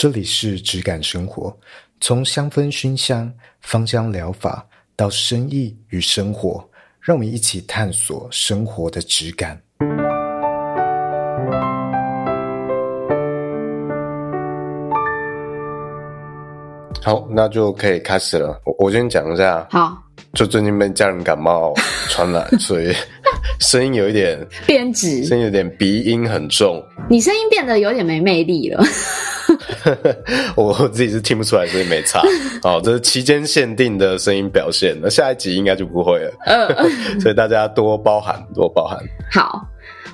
这里是质感生活，从香氛熏香、芳香疗法到生意与生活，让我们一起探索生活的质感。好，那就可以开始了。我我先讲一下，好，就最近被家人感冒传染，所以声音有一点 变质，声音有点鼻音很重。你声音变得有点没魅力了。我自己是听不出来，所以没差。好，这是期间限定的声音表现，那下一集应该就不会了。嗯，所以大家多包涵，多包涵。好。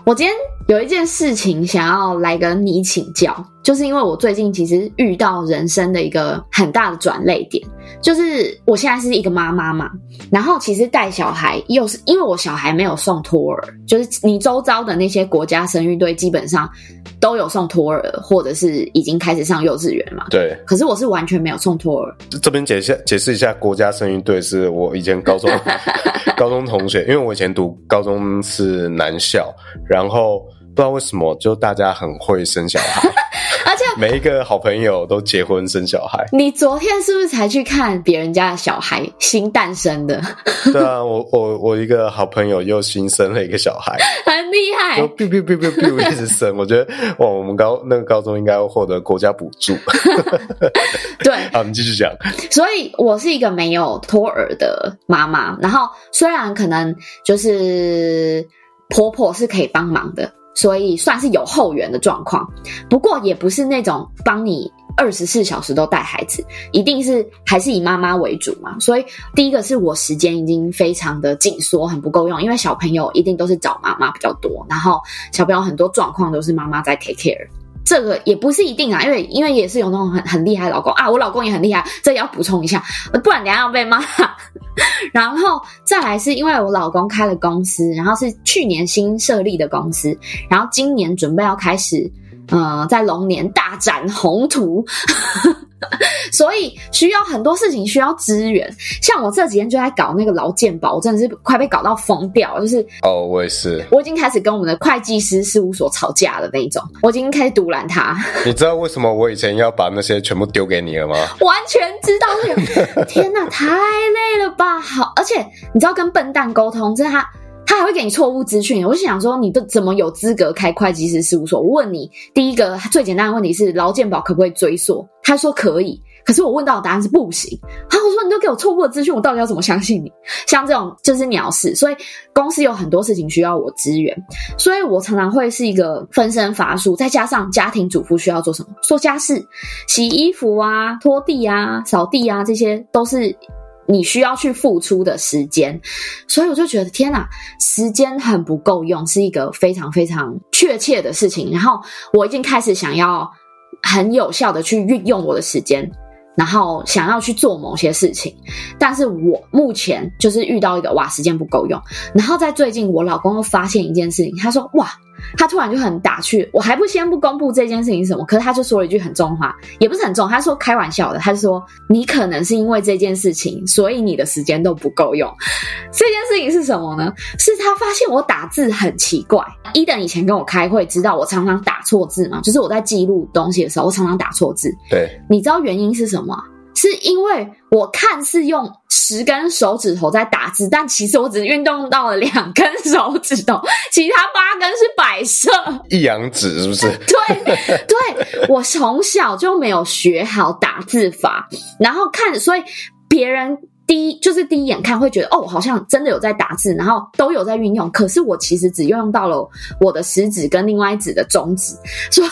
我今天有一件事情想要来跟你请教，就是因为我最近其实遇到人生的一个很大的转捩点，就是我现在是一个妈妈嘛，然后其实带小孩又是因为我小孩没有送托儿，就是你周遭的那些国家生育队基本上都有送托儿，或者是已经开始上幼稚园嘛。对。可是我是完全没有送托儿。这边解释解释一下，国家生育队是我以前高中 高中同学，因为我以前读高中是男校。然后不知道为什么，就大家很会生小孩，而且每一个好朋友都结婚生小孩。你昨天是不是才去看别人家的小孩新诞生的？对啊，我我我一个好朋友又新生了一个小孩，很厉害，就 biu biu biu biu biu 一直生。我觉得哇，我们高那个高中应该会获得国家补助。对，好，我们继续讲。所以我是一个没有托儿的妈妈，然后虽然可能就是。婆婆是可以帮忙的，所以算是有后援的状况。不过也不是那种帮你二十四小时都带孩子，一定是还是以妈妈为主嘛。所以第一个是我时间已经非常的紧缩，很不够用，因为小朋友一定都是找妈妈比较多，然后小朋友很多状况都是妈妈在 take care。这个也不是一定啊，因为因为也是有那种很很厉害的老公啊，我老公也很厉害，这也要补充一下，不然等下要被骂。然后再来是因为我老公开了公司，然后是去年新设立的公司，然后今年准备要开始，呃，在龙年大展宏图。所以需要很多事情需要资源，像我这几天就在搞那个劳健保，我真的是快被搞到疯掉。就是哦，我也是，我已经开始跟我们的会计师事务所吵架的那一种，我已经开始阻拦他。你知道为什么我以前要把那些全部丢给你了吗？完全知道，天哪，太累了吧！好，而且你知道跟笨蛋沟通，真的他。他还会给你错误资讯，我就想说，你都怎么有资格开会计师事务所？我问你，第一个最简单的问题是劳健保可不可以追溯？他说可以，可是我问到的答案是不行。他我说你都给我错误的资讯，我到底要怎么相信你？像这种就是鸟事，所以公司有很多事情需要我支援，所以我常常会是一个分身乏术，再加上家庭主妇需要做什么？做家事、洗衣服啊、拖地啊、扫地啊，这些都是。你需要去付出的时间，所以我就觉得天哪，时间很不够用，是一个非常非常确切的事情。然后我已经开始想要很有效的去运用我的时间，然后想要去做某些事情，但是我目前就是遇到一个哇，时间不够用。然后在最近，我老公又发现一件事情，他说哇。他突然就很打趣，我还不先不公布这件事情是什么，可是他就说了一句很重话，也不是很重，他说开玩笑的，他就说你可能是因为这件事情，所以你的时间都不够用。这件事情是什么呢？是他发现我打字很奇怪。伊等以前跟我开会，知道我常常打错字嘛？就是我在记录东西的时候，我常常打错字。对，你知道原因是什么？是因为我看似用十根手指头在打字，但其实我只运动到了两根手指头，其他八根是摆设。一阳指是不是？对对，我从小就没有学好打字法，然后看，所以别人。第一就是第一眼看会觉得哦，好像真的有在打字，然后都有在运用。可是我其实只运用到了我的食指跟另外一指的中指，所以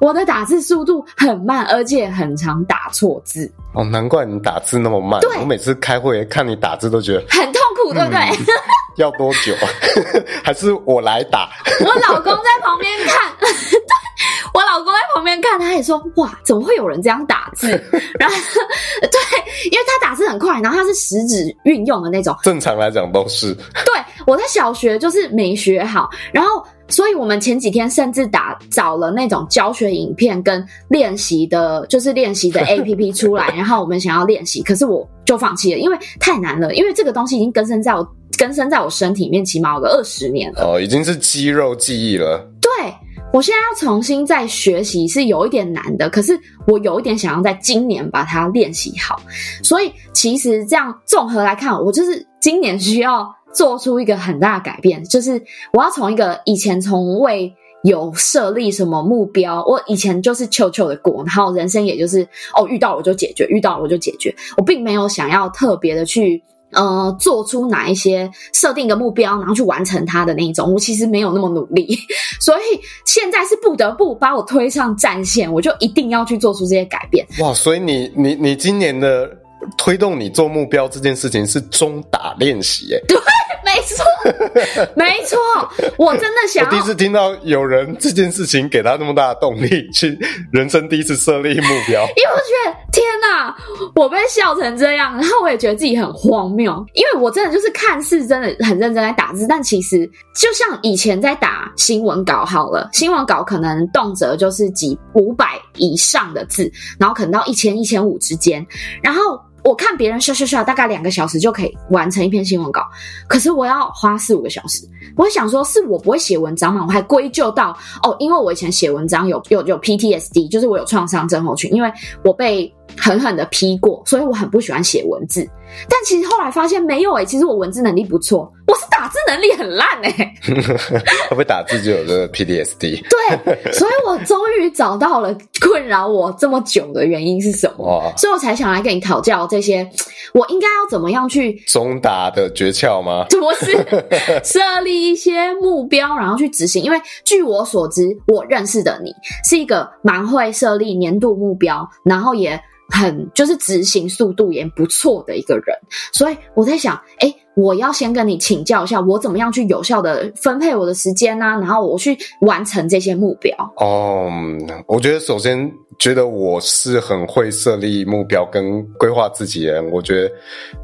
我的打字速度很慢，而且很常打错字。哦，难怪你打字那么慢。对，我每次开会看你打字都觉得很痛苦，对不对？嗯、要多久？还是我来打？我老公在旁边看。我老公在旁边看，他也说：“哇，怎么会有人这样打字？” 然后，对，因为他打字很快，然后他是食指运用的那种。正常来讲都是。对，我在小学就是没学好，然后，所以我们前几天甚至打找了那种教学影片跟练习的，就是练习的 APP 出来，然后我们想要练习，可是我就放弃了，因为太难了，因为这个东西已经根深在我根深在我身体里面，起码有个二十年了。哦，已经是肌肉记忆了。对。我现在要重新再学习是有一点难的，可是我有一点想要在今年把它练习好。所以其实这样综合来看，我就是今年需要做出一个很大的改变，就是我要从一个以前从未有设立什么目标，我以前就是悄悄的过，然后人生也就是哦，遇到我就解决，遇到我就解决，我并没有想要特别的去。呃，做出哪一些设定一个目标，然后去完成它的那一种，我其实没有那么努力，所以现在是不得不把我推上战线，我就一定要去做出这些改变。哇，所以你你你今年的推动你做目标这件事情是中打练习耶？对。没错，没错，我真的想。我第一次听到有人这件事情给他那么大的动力，去人生第一次设立目标。因为我觉得天哪，我被笑成这样，然后我也觉得自己很荒谬。因为我真的就是看似真的很认真在打字，但其实就像以前在打新闻稿好了，新闻稿可能动辄就是几五百以上的字，然后可能到一千、一千五之间，然后。我看别人刷刷刷，大概两个小时就可以完成一篇新闻稿，可是我要花四五个小时。我想说，是我不会写文章嘛？我还归咎到哦，因为我以前写文章有有有 PTSD，就是我有创伤症候群，因为我被狠狠的批过，所以我很不喜欢写文字。但其实后来发现没有哎、欸、其实我文字能力不错，我是打字能力很烂哎、欸、会不会打字就有这个 PDSD？对，所以我终于找到了困扰我这么久的原因是什么，所以我才想来跟你讨教这些，我应该要怎么样去中打的诀窍吗？不是设立一些目标，然后去执行。因为据我所知，我认识的你是一个蛮会设立年度目标，然后也。很就是执行速度也不错的一个人，所以我在想，哎，我要先跟你请教一下，我怎么样去有效的分配我的时间呢？然后我去完成这些目标。哦，我觉得首先觉得我是很会设立目标跟规划自己的人，我觉得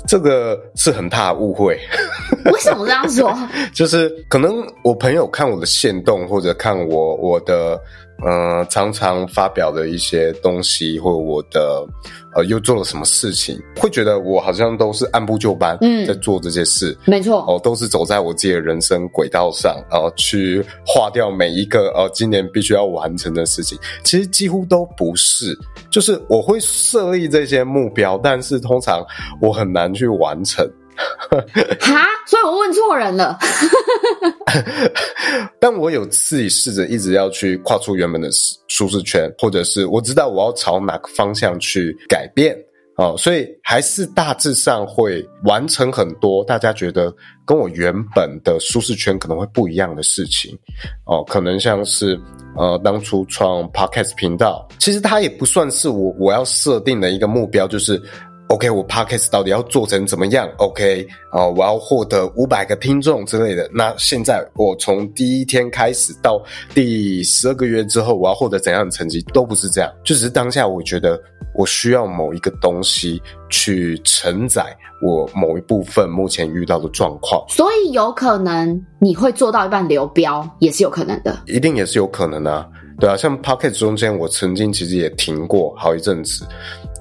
这个是很大的误会。为什么这样说？就是可能我朋友看我的限动，或者看我我的。呃，常常发表的一些东西，或者我的呃，又做了什么事情，会觉得我好像都是按部就班，嗯，在做这些事，嗯、没错，哦，都是走在我自己的人生轨道上，然后去划掉每一个呃，今年必须要完成的事情。其实几乎都不是，就是我会设立这些目标，但是通常我很难去完成。哈，所以我问错人了。但我有自己试着一直要去跨出原本的舒适圈，或者是我知道我要朝哪个方向去改变哦，所以还是大致上会完成很多大家觉得跟我原本的舒适圈可能会不一样的事情哦，可能像是呃当初创 Podcast 频道，其实它也不算是我我要设定的一个目标，就是。OK，我 Podcast 到底要做成怎么样？OK，啊、呃，我要获得五百个听众之类的。那现在我从第一天开始到第十二个月之后，我要获得怎样的成绩，都不是这样。就只是当下我觉得我需要某一个东西去承载我某一部分目前遇到的状况。所以有可能你会做到一半流标，也是有可能的。一定也是有可能的、啊。对啊，像 Podcast 中间，我曾经其实也停过好一阵子。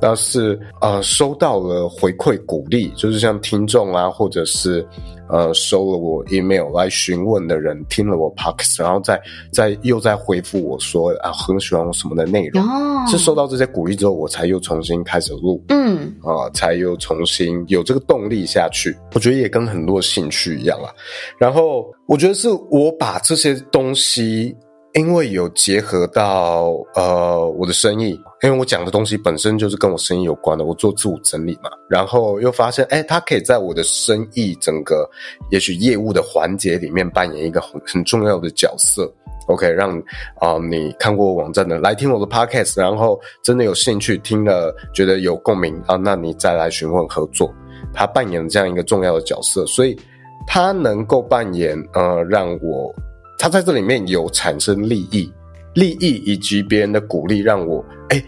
但是呃，收到了回馈鼓励，就是像听众啊，或者是呃，收了我 email 来询问的人，听了我 podcast，然后再再又再回复我说啊，很喜欢我什么的内容。哦，是收到这些鼓励之后，我才又重新开始录，嗯，啊，才又重新有这个动力下去。我觉得也跟很多兴趣一样啊。然后我觉得是我把这些东西。因为有结合到呃我的生意，因为我讲的东西本身就是跟我生意有关的，我做自我整理嘛，然后又发现，哎，它可以在我的生意整个也许业务的环节里面扮演一个很很重要的角色。OK，让啊、你看过我网站的来听我的 Podcast，然后真的有兴趣听了觉得有共鸣啊，那你再来询问合作，它扮演这样一个重要的角色，所以它能够扮演呃让我。他在这里面有产生利益，利益以及别人的鼓励，让我哎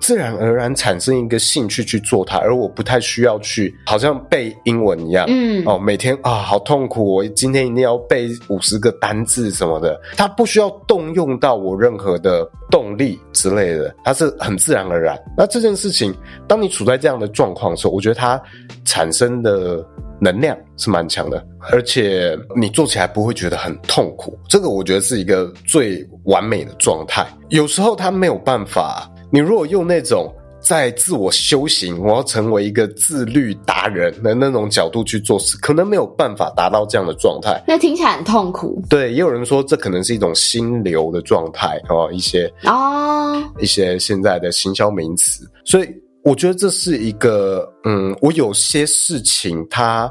自然而然产生一个兴趣去做它，而我不太需要去，好像背英文一样，嗯，哦，每天啊好痛苦，我今天一定要背五十个单字什么的，它不需要动用到我任何的动力之类的，它是很自然而然。那这件事情，当你处在这样的状况的时候，我觉得它产生的能量是蛮强的，而且你做起来不会觉得很痛苦，这个我觉得是一个最完美的状态。有时候它没有办法。你如果用那种在自我修行，我要成为一个自律达人的那种角度去做事，可能没有办法达到这样的状态。那听起来很痛苦。对，也有人说这可能是一种心流的状态哦，一些哦，一些现在的行销名词，所以。我觉得这是一个，嗯，我有些事情，它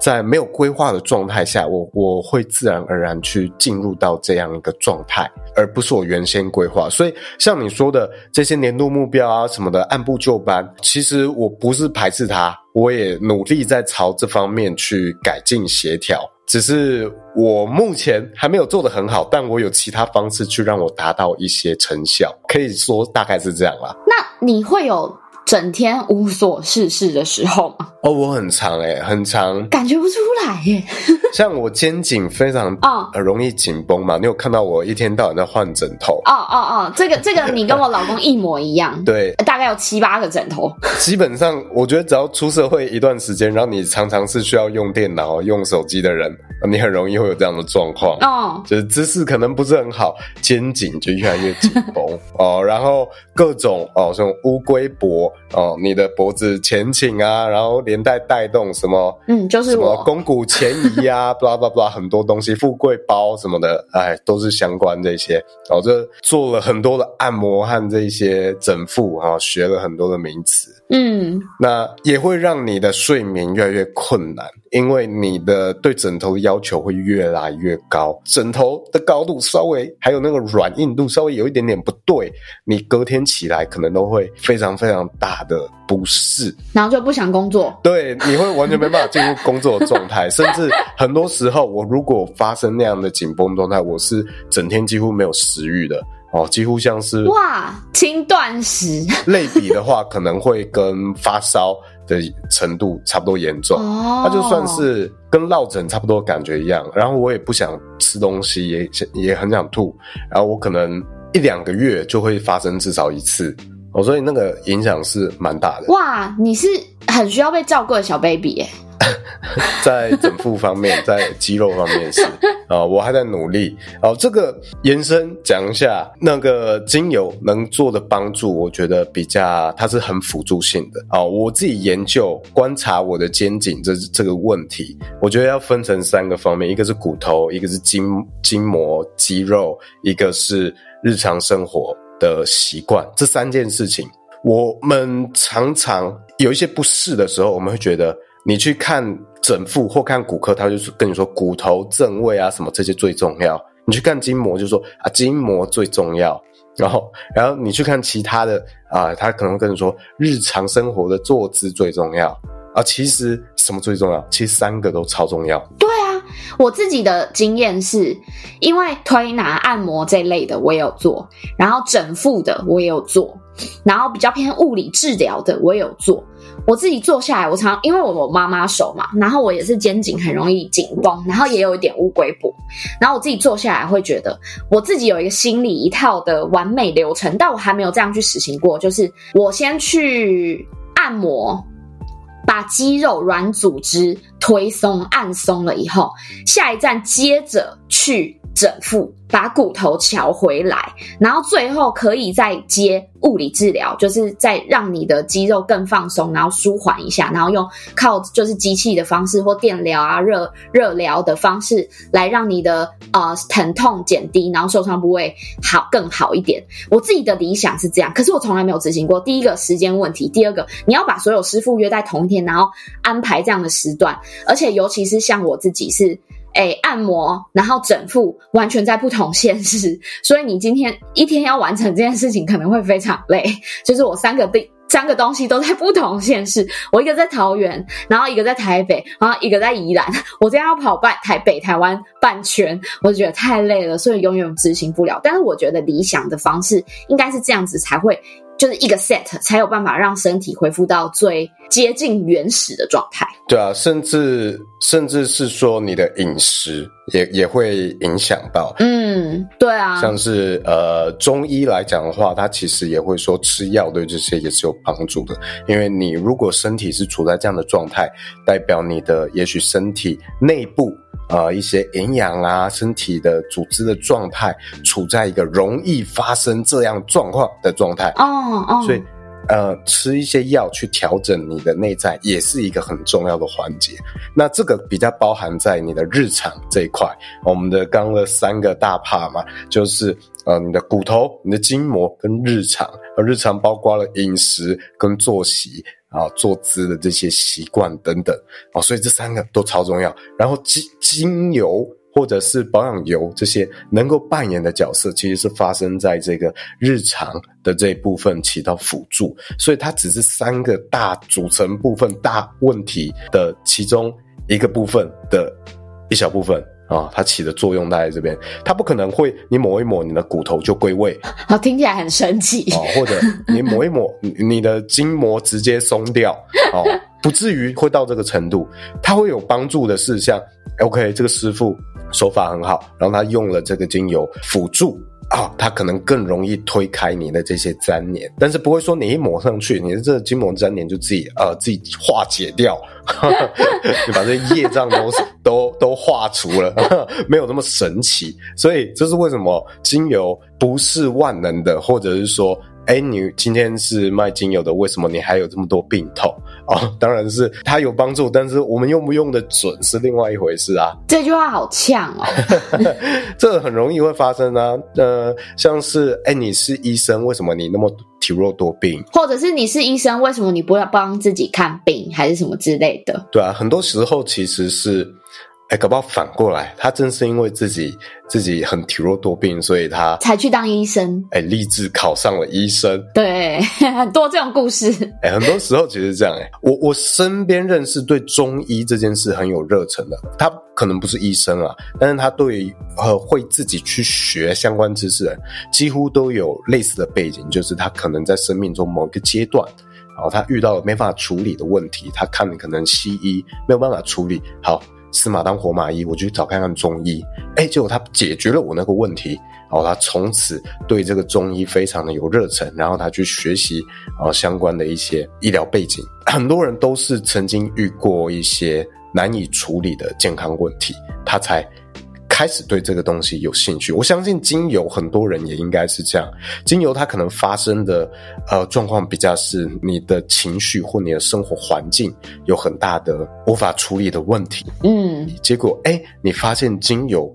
在没有规划的状态下，我我会自然而然去进入到这样一个状态，而不是我原先规划。所以，像你说的这些年度目标啊什么的，按部就班，其实我不是排斥它，我也努力在朝这方面去改进协调。只是我目前还没有做得很好，但我有其他方式去让我达到一些成效，可以说大概是这样啦。那你会有？整天无所事事的时候吗？哦，我很长诶，很长，感觉不出来耶。像我肩颈非常啊，很容易紧绷嘛。你有看到我一天到晚在换枕头？哦哦哦，这个 这个你跟我老公一模一样。对，大概有七八个枕头。基本上，我觉得只要出社会一段时间，然后你常常是需要用电脑、用手机的人，你很容易会有这样的状况。哦，就是姿势可能不是很好，肩颈就越来越紧绷哦。然后各种哦，这种乌龟脖哦，你的脖子前倾啊，然后连带带动什么？嗯，就是什么肱骨前移啊。巴拉巴拉很多东西，富贵包什么的，哎，都是相关这些。然后这做了很多的按摩和这些整复啊，学了很多的名词。嗯，那也会让你的睡眠越来越困难，因为你的对枕头的要求会越来越高，枕头的高度稍微还有那个软硬度稍微有一点点不对，你隔天起来可能都会非常非常大的不适，然后就不想工作。对，你会完全没办法进入工作的状态，甚至很多时候，我如果发生那样的紧绷状态，我是整天几乎没有食欲的。哦，几乎像是哇，轻断食。类比的话，可能会跟发烧的程度差不多严重。哦，它就算是跟落枕差不多感觉一样。然后我也不想吃东西，也也很想吐。然后我可能一两个月就会发生至少一次。哦，所以那个影响是蛮大的。哇，你是很需要被照顾的小 baby 耶。在整复方面，在肌肉方面是啊，我还在努力。哦，这个延伸讲一下，那个精油能做的帮助，我觉得比较它是很辅助性的。哦，我自己研究观察我的肩颈这这个问题，我觉得要分成三个方面，一个是骨头，一个是筋筋膜肌肉，一个是日常生活的习惯。这三件事情，我们常常有一些不适的时候，我们会觉得。你去看整复或看骨科，他就是跟你说骨头正位啊什么这些最重要。你去看筋膜，就说啊筋膜最重要。然后，然后你去看其他的啊，他可能跟你说日常生活的坐姿最重要啊。其实什么最重要？其实三个都超重要。对啊，我自己的经验是，因为推拿、按摩这类的我也有做，然后整复的我也有做，然后比较偏物理治疗的我也有做。我自己坐下来，我常因为我有妈妈手嘛，然后我也是肩颈很容易紧绷，然后也有一点乌龟脖，然后我自己坐下来会觉得，我自己有一个心理一套的完美流程，但我还没有这样去实行过，就是我先去按摩，把肌肉软组织推松按松了以后，下一站接着去整复。把骨头乔回来，然后最后可以再接物理治疗，就是再让你的肌肉更放松，然后舒缓一下，然后用靠就是机器的方式或电疗啊、热热疗的方式来让你的呃疼痛减低，然后受伤部位好更好一点。我自己的理想是这样，可是我从来没有执行过。第一个时间问题，第二个你要把所有师傅约在同一天，然后安排这样的时段，而且尤其是像我自己是。哎，按摩，然后整副，完全在不同县市，所以你今天一天要完成这件事情可能会非常累。就是我三个地三个东西都在不同县市，我一个在桃园，然后一个在台北，然后一个在宜兰，我这样要跑半台北、台湾半圈，我就觉得太累了，所以永远执行不了。但是我觉得理想的方式应该是这样子才会就是一个 set 才有办法让身体恢复到最接近原始的状态。对啊，甚至甚至是说你的饮食也也会影响到。嗯，对啊，像是呃中医来讲的话，它其实也会说吃药对这些也是有帮助的。因为你如果身体是处在这样的状态，代表你的也许身体内部。呃，一些营养啊，身体的组织的状态处在一个容易发生这样状况的状态。哦哦，所以呃，吃一些药去调整你的内在，也是一个很重要的环节。那这个比较包含在你的日常这一块。我们的刚刚的三个大怕嘛，就是呃，你的骨头、你的筋膜跟日常。而日常包括了饮食跟作息。啊，坐姿的这些习惯等等，哦，所以这三个都超重要。然后精精油或者是保养油这些能够扮演的角色，其实是发生在这个日常的这一部分起到辅助。所以它只是三个大组成部分、大问题的其中一个部分的一小部分。啊、哦，它起的作用大在这边，它不可能会你抹一抹你的骨头就归位，好，听起来很神奇哦，或者你抹一抹你的筋膜直接松掉，哦，不至于会到这个程度。它会有帮助的是像，OK，这个师傅手法很好，然后他用了这个精油辅助。啊、哦，它可能更容易推开你的这些粘连，但是不会说你一抹上去，你的这个筋膜粘连就自己呃自己化解掉，你把这些业障都 都都化除了，没有那么神奇。所以这是为什么精油不是万能的，或者是说。哎，你今天是卖精油的，为什么你还有这么多病痛？哦，当然是它有帮助，但是我们用不用得准是另外一回事啊。这句话好呛哦，这很容易会发生啊。呃，像是哎，你是医生，为什么你那么体弱多病？或者是你是医生，为什么你不要帮自己看病，还是什么之类的？对啊，很多时候其实是。哎，搞不好反过来，他正是因为自己自己很体弱多病，所以他才去当医生。哎，立志考上了医生。对，很多这种故事。哎，很多时候其实是这样。哎，我我身边认识对中医这件事很有热忱的，他可能不是医生啊，但是他对呃会自己去学相关知识的人，几乎都有类似的背景，就是他可能在生命中某一个阶段，然后他遇到了没办法处理的问题，他看可能西医没有办法处理好。死马当活马医，我去找看看中医，哎，结果他解决了我那个问题，然后他从此对这个中医非常的有热忱，然后他去学习啊相关的一些医疗背景。很多人都是曾经遇过一些难以处理的健康问题，他才。开始对这个东西有兴趣，我相信精油很多人也应该是这样。精油它可能发生的呃状况比较是你的情绪或你的生活环境有很大的无法处理的问题，嗯，结果诶，你发现精油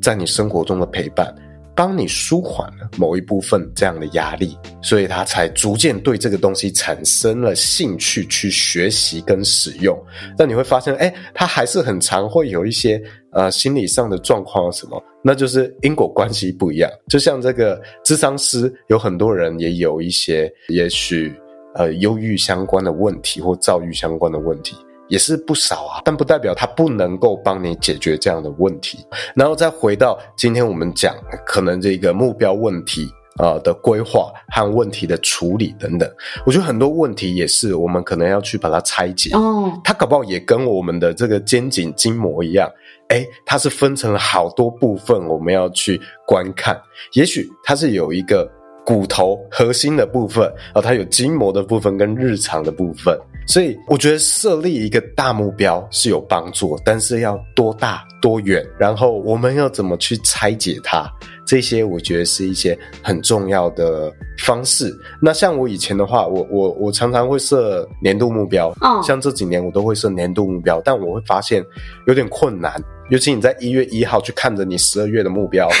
在你生活中的陪伴。帮你舒缓了某一部分这样的压力，所以他才逐渐对这个东西产生了兴趣去学习跟使用。但你会发现，哎，他还是很常会有一些呃心理上的状况什么，那就是因果关系不一样。就像这个咨商师，有很多人也有一些也许呃忧郁相关的问题或躁郁相关的问题。也是不少啊，但不代表它不能够帮你解决这样的问题。然后再回到今天我们讲可能这个目标问题啊、呃、的规划和问题的处理等等，我觉得很多问题也是我们可能要去把它拆解。哦，它搞不好也跟我们的这个肩颈筋膜一样，诶，它是分成了好多部分，我们要去观看。也许它是有一个骨头核心的部分，然后它有筋膜的部分跟日常的部分。所以我觉得设立一个大目标是有帮助，但是要多大多远，然后我们要怎么去拆解它，这些我觉得是一些很重要的方式。那像我以前的话，我我我常常会设年度目标，哦，像这几年我都会设年度目标，但我会发现有点困难，尤其你在一月一号去看着你十二月的目标。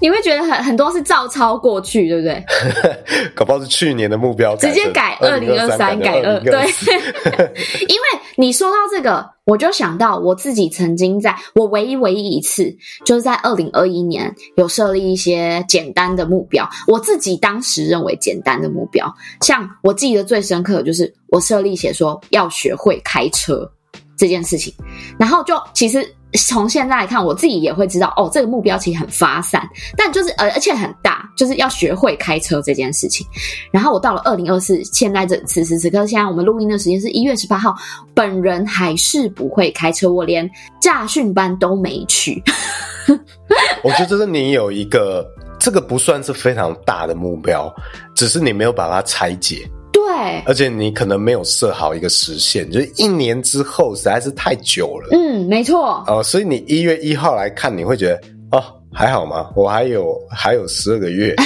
你会觉得很很多是照抄过去，对不对？搞不好是去年的目标，直接改二零二三，改二对。因为你说到这个，我就想到我自己曾经在我唯一唯一一次，就是在二零二一年有设立一些简单的目标。我自己当时认为简单的目标，像我记得最深刻的就是我设立写说要学会开车这件事情，然后就其实。从现在来看，我自己也会知道，哦，这个目标其实很发散，但就是而，而且很大，就是要学会开车这件事情。然后我到了二零二四，现在这此时此刻，现在我们录音的时间是一月十八号，本人还是不会开车，我连驾训班都没去。我觉得这是你有一个，这个不算是非常大的目标，只是你没有把它拆解。对，而且你可能没有设好一个时限，就是一年之后实在是太久了。嗯，没错。哦，所以你一月一号来看，你会觉得哦，还好吗？我还有还有十二个月。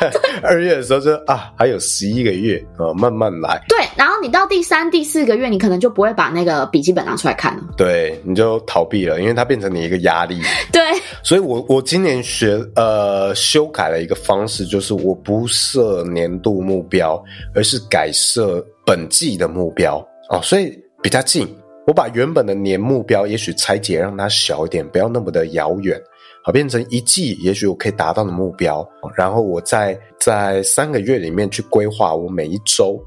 二月的时候就啊，还有十一个月啊，慢慢来。对，然后你到第三、第四个月，你可能就不会把那个笔记本拿出来看了。对，你就逃避了，因为它变成你一个压力。对，所以我我今年学呃修改了一个方式，就是我不设年度目标，而是改设本季的目标哦，所以比较近。我把原本的年目标也许拆解，让它小一点，不要那么的遥远。好，变成一季，也许我可以达到的目标。然后我在在三个月里面去规划我每一周，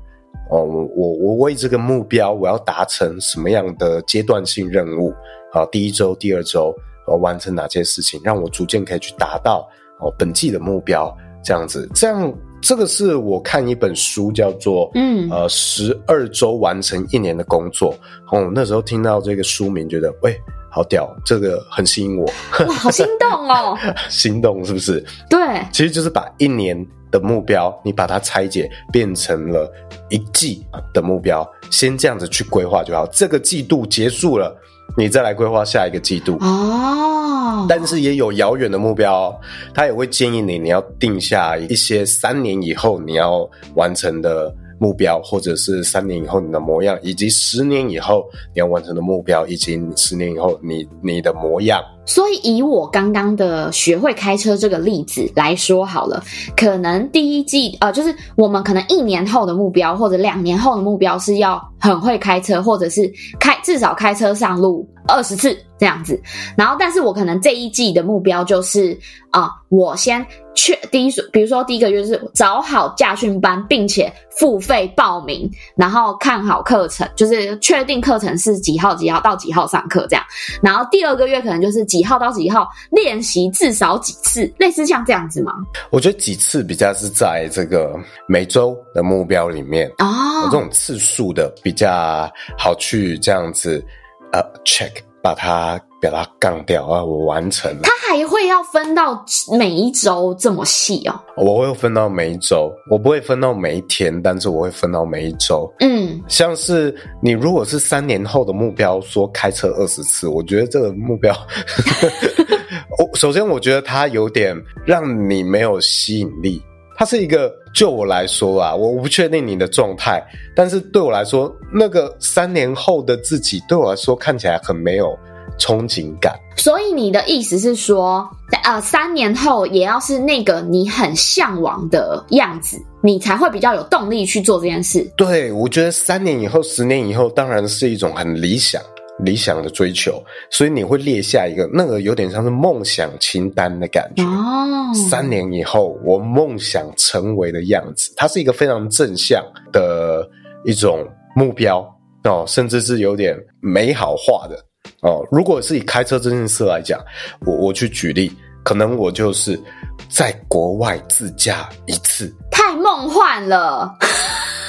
哦，我我为这个目标，我要达成什么样的阶段性任务？好，第一周、第二周，我完成哪些事情，让我逐渐可以去达到哦本季的目标。这样子，这样这个是我看一本书叫做嗯呃十二周完成一年的工作。哦，那时候听到这个书名，觉得喂。好屌，这个很吸引我，哇，好心动哦！心动是不是？对，其实就是把一年的目标，你把它拆解变成了一季的目标，先这样子去规划就好。这个季度结束了，你再来规划下一个季度哦。但是也有遥远的目标哦，他也会建议你，你要定下一些三年以后你要完成的。目标，或者是三年以后你的模样，以及十年以后你要完成的目标，以及十年以后你你的模样。所以，以我刚刚的学会开车这个例子来说好了，可能第一季呃，就是我们可能一年后的目标，或者两年后的目标是要很会开车，或者是开至少开车上路二十次这样子。然后，但是我可能这一季的目标就是啊、我先。确第一，比如说第一个月是找好驾训班，并且付费报名，然后看好课程，就是确定课程是几号几号到几号上课这样。然后第二个月可能就是几号到几号练习至少几次，类似像这样子吗？我觉得几次比较是在这个每周的目标里面哦，有这种次数的比较好去这样子呃 check 把它。把它杠掉啊！我完成了。他还分到每一周这么细哦？我会分到每一周，我不会分到每一天，但是我会分到每一周。嗯，像是你如果是三年后的目标，说开车二十次，我觉得这个目标，我首先我觉得它有点让你没有吸引力。它是一个，就我来说啊，我不确定你的状态，但是对我来说，那个三年后的自己，对我来说看起来很没有。憧憬感，所以你的意思是说，呃，三年后也要是那个你很向往的样子，你才会比较有动力去做这件事。对，我觉得三年以后、十年以后，当然是一种很理想、理想的追求，所以你会列下一个那个有点像是梦想清单的感觉。哦，三年以后我梦想成为的样子，它是一个非常正向的一种目标哦，甚至是有点美好化的。哦，如果是以开车这件事来讲，我我去举例，可能我就是在国外自驾一次，太梦幻了。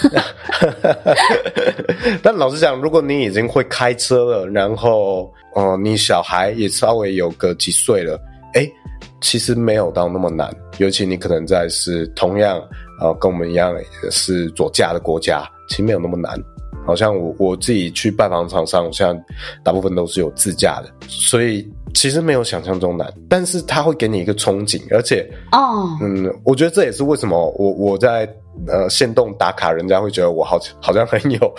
但老实讲，如果你已经会开车了，然后哦、呃，你小孩也稍微有个几岁了，诶，其实没有到那么难。尤其你可能在是同样啊、呃，跟我们一样是左驾的国家，其实没有那么难。好像我我自己去拜访厂商，像大部分都是有自驾的，所以其实没有想象中难，但是它会给你一个憧憬，而且哦，嗯，我觉得这也是为什么我我在呃线动打卡，人家会觉得我好好像很有。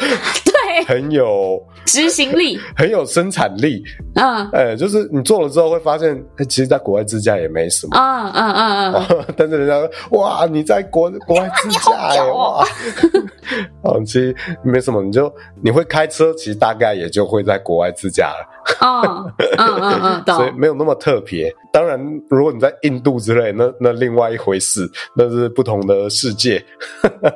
很有 执行力，很有生产力，嗯，哎、欸，就是你做了之后会发现，欸、其实在国外自驾也没什么，嗯嗯嗯嗯，但是人家说，哇，你在国国外自驾、欸，哇，其实没什么，你就你会开车，其实大概也就会在国外自驾了。嗯嗯嗯。所以没有那么特别。当然，如果你在印度之类，那那另外一回事，那是不同的世界。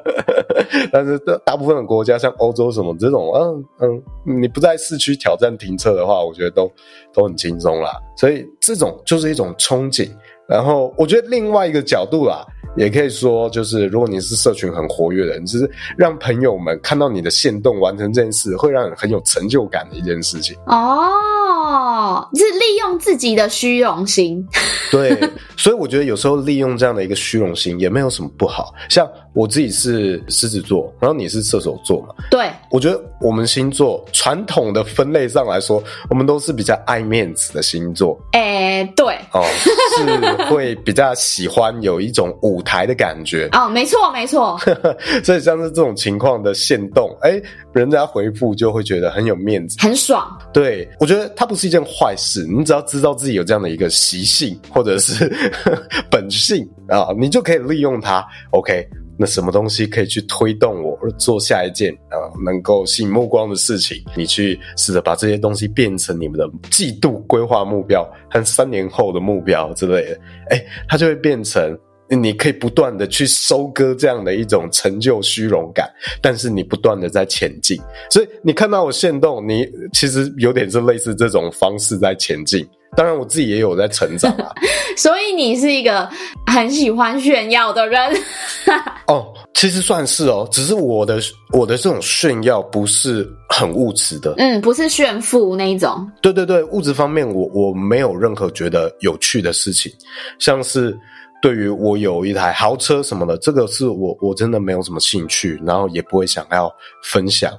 但是大大部分的国家，像欧洲什么这种，嗯嗯，你不在市区挑战停车的话，我觉得都都很轻松啦。所以这种就是一种憧憬。然后我觉得另外一个角度啦。也可以说，就是如果你是社群很活跃的人，就是让朋友们看到你的行动完成这件事，会让人很有成就感的一件事情。哦，是利用自己的虚荣心。对，所以我觉得有时候利用这样的一个虚荣心也没有什么不好。像我自己是狮子座，然后你是射手座嘛？对，我觉得我们星座传统的分类上来说，我们都是比较爱面子的星座。哎、欸，对，哦，是会比较喜欢有一种舞台的感觉。哦，没错，没错。所以像是这种情况的限动，哎、欸，人家回复就会觉得很有面子，很爽。对，我觉得它不是一件坏事，你只要知道自己有这样的一个习性或者是 本性啊，你就可以利用它。OK。那什么东西可以去推动我做下一件啊、能够吸引目光的事情？你去试着把这些东西变成你们的季度规划目标和三年后的目标之类的，哎、它就会变成你可以不断的去收割这样的一种成就虚荣感，但是你不断的在前进。所以你看到我限动，你其实有点是类似这种方式在前进。当然，我自己也有在成长啊。所以你是一个很喜欢炫耀的人。哦，其实算是哦，只是我的我的这种炫耀不是很物质的。嗯，不是炫富那一种。对对对，物质方面我我没有任何觉得有趣的事情，像是对于我有一台豪车什么的，这个是我我真的没有什么兴趣，然后也不会想要分享。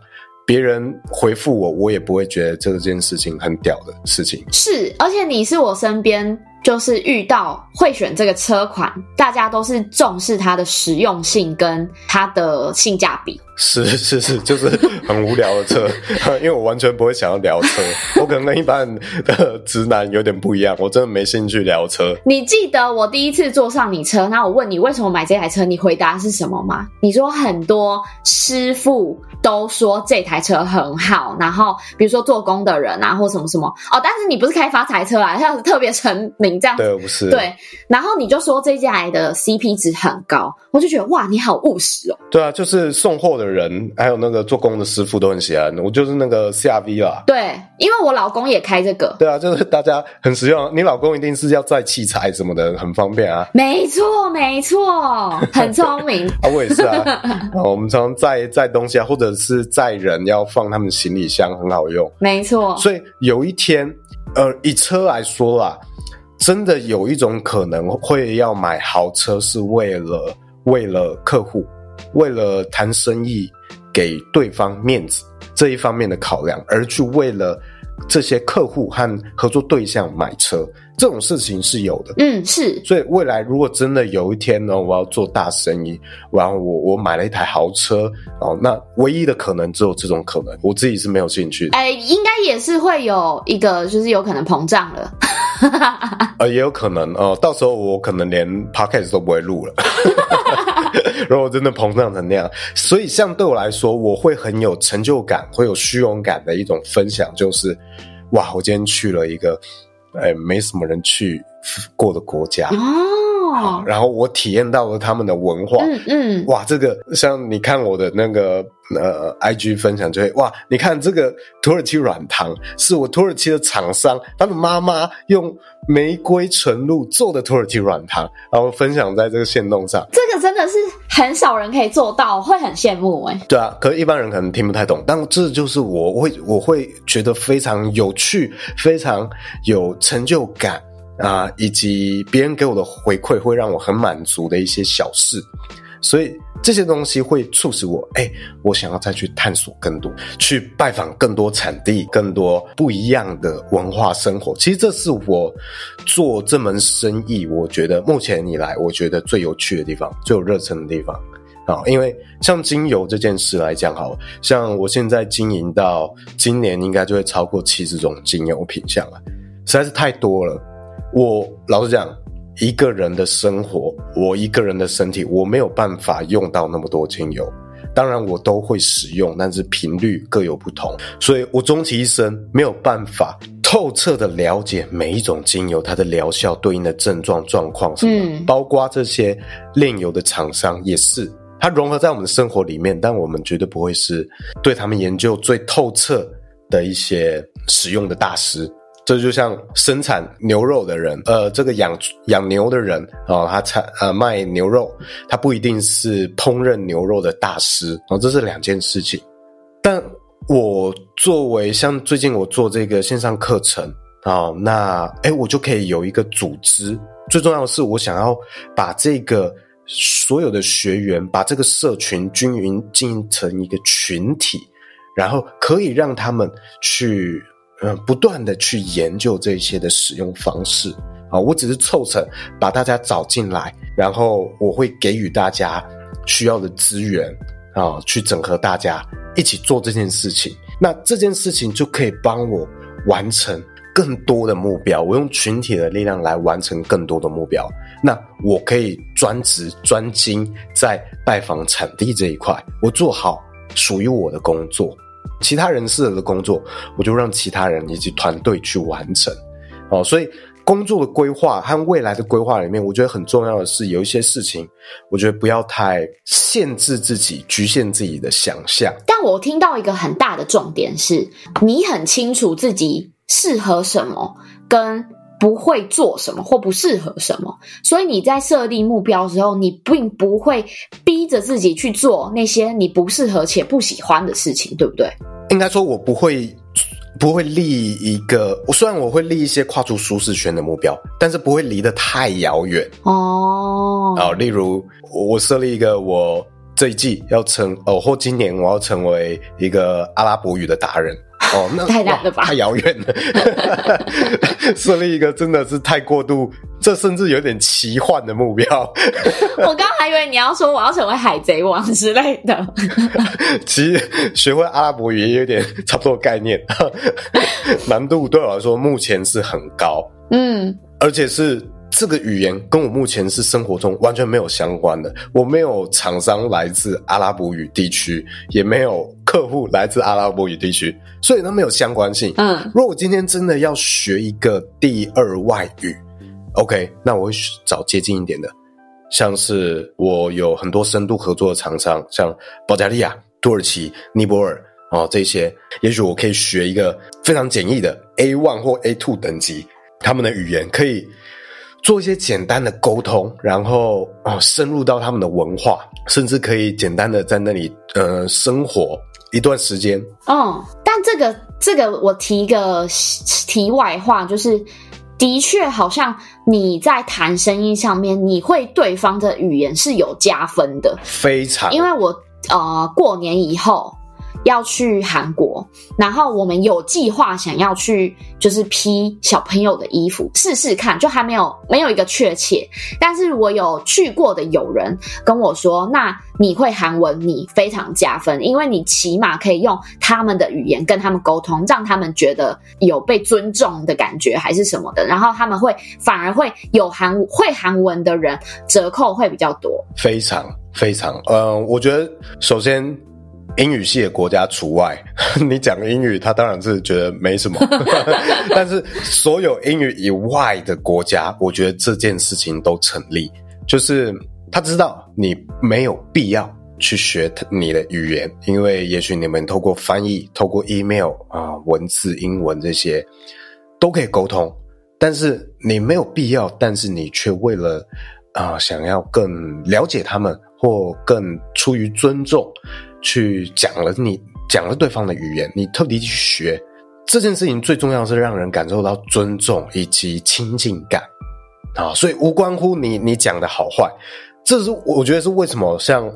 别人回复我，我也不会觉得这件事情很屌的事情。是，而且你是我身边。就是遇到会选这个车款，大家都是重视它的实用性跟它的性价比。是是是，就是很无聊的车，因为我完全不会想要聊车，我可能跟一般的直男有点不一样，我真的没兴趣聊车。你记得我第一次坐上你车，那我问你为什么买这台车，你回答是什么吗？你说很多师傅都说这台车很好，然后比如说做工的人啊，或什么什么哦，但是你不是开发财车啊，像是特别成名。这样对，不是对，然后你就说这家的 CP 值很高，我就觉得哇，你好务实哦。对啊，就是送货的人，还有那个做工的师傅都很喜欢。我就是那个 CRV 啦。对，因为我老公也开这个。对啊，就是大家很实用。你老公一定是要载器材什么的，很方便啊。没错，没错，很聪明啊。我也是啊。啊我们常常载载东西啊，或者是载人要放他们行李箱，很好用。没错。所以有一天，呃，以车来说啦。真的有一种可能会要买豪车，是为了为了客户，为了谈生意，给对方面子这一方面的考量，而去为了这些客户和合作对象买车，这种事情是有的。嗯，是。所以未来如果真的有一天呢，我要做大生意，然后我我买了一台豪车，哦，那唯一的可能只有这种可能，我自己是没有兴趣的。哎，应该也是会有一个，就是有可能膨胀了。呃，也有可能哦，到时候我可能连 podcast 都不会录了。如果真的膨胀成那样，所以像对我来说，我会很有成就感，会有虚荣感的一种分享，就是哇，我今天去了一个，哎，没什么人去过的国家。哦，然后我体验到了他们的文化，嗯嗯，哇，这个像你看我的那个呃 IG 分享就会哇，你看这个土耳其软糖是我土耳其的厂商，他的妈妈用玫瑰纯露做的土耳其软糖，然后分享在这个线动上，这个真的是很少人可以做到，会很羡慕哎。对啊，可是一般人可能听不太懂，但这就是我我会我会觉得非常有趣，非常有成就感。啊，以及别人给我的回馈会让我很满足的一些小事，所以这些东西会促使我，哎，我想要再去探索更多，去拜访更多产地，更多不一样的文化生活。其实这是我做这门生意，我觉得目前以来，我觉得最有趣的地方，最有热忱的地方啊。因为像精油这件事来讲，好，像我现在经营到今年，应该就会超过七十种精油品项了，实在是太多了。我老实讲，一个人的生活，我一个人的身体，我没有办法用到那么多精油。当然，我都会使用，但是频率各有不同。所以我终其一生没有办法透彻的了解每一种精油它的疗效对应的症状状况什么，嗯、包括这些炼油的厂商也是，它融合在我们的生活里面，但我们绝对不会是对他们研究最透彻的一些使用的大师。这就像生产牛肉的人，呃，这个养养牛的人啊、哦，他产呃卖牛肉，他不一定是烹饪牛肉的大师哦，这是两件事情。但我作为像最近我做这个线上课程啊、那诶我就可以有一个组织。最重要的是，我想要把这个所有的学员，把这个社群均匀经营成一个群体，然后可以让他们去。嗯，不断的去研究这些的使用方式啊，我只是凑成把大家找进来，然后我会给予大家需要的资源啊，去整合大家一起做这件事情。那这件事情就可以帮我完成更多的目标。我用群体的力量来完成更多的目标。那我可以专职专精在拜访产地这一块，我做好属于我的工作。其他人适合的工作，我就让其他人以及团队去完成。哦，所以工作的规划和未来的规划里面，我觉得很重要的是有一些事情，我觉得不要太限制自己、局限自己的想象。但我听到一个很大的重点是，你很清楚自己适合什么，跟不会做什么或不适合什么，所以你在设立目标的时候，你并不会逼着自己去做那些你不适合且不喜欢的事情，对不对？应该说，我不会不会立一个，我虽然我会立一些跨出舒适圈的目标，但是不会离得太遥远哦。啊，例如我设立一个，我这一季要成哦，或今年我要成为一个阿拉伯语的达人。哦，那 太难了吧？太遥远了。设立一个真的是太过度，这甚至有点奇幻的目标。我刚还以为你要说我要成为海贼王之类的。其实学会阿拉伯语也有点差不多概念，难度对我来说目前是很高。嗯，而且是。这个语言跟我目前是生活中完全没有相关的，我没有厂商来自阿拉伯语地区，也没有客户来自阿拉伯语地区，所以它没有相关性。嗯，如果我今天真的要学一个第二外语，OK，那我会找接近一点的，像是我有很多深度合作的厂商，像保加利亚、土耳其、尼泊尔哦，这些，也许我可以学一个非常简易的 A one 或 A two 等级，他们的语言可以。做一些简单的沟通，然后哦，深入到他们的文化，甚至可以简单的在那里呃生活一段时间。嗯，但这个这个我提一个题外话，就是的确好像你在谈生意上面，你会对方的语言是有加分的，非常。因为我呃过年以后。要去韩国，然后我们有计划想要去，就是批小朋友的衣服试试看，就还没有没有一个确切。但是我有去过的友人跟我说，那你会韩文，你非常加分，因为你起码可以用他们的语言跟他们沟通，让他们觉得有被尊重的感觉，还是什么的。然后他们会反而会有韩会韩文的人折扣会比较多，非常非常。呃，我觉得首先。英语系的国家除外，你讲英语，他当然是觉得没什么。但是所有英语以外的国家，我觉得这件事情都成立。就是他知道你没有必要去学你的语言，因为也许你们透过翻译、透过 email 啊、文字、英文这些都可以沟通。但是你没有必要，但是你却为了啊想要更了解他们，或更出于尊重。去讲了你讲了对方的语言，你特地去学这件事情，最重要的是让人感受到尊重以及亲近感啊，所以无关乎你你讲的好坏，这是我觉得是为什么像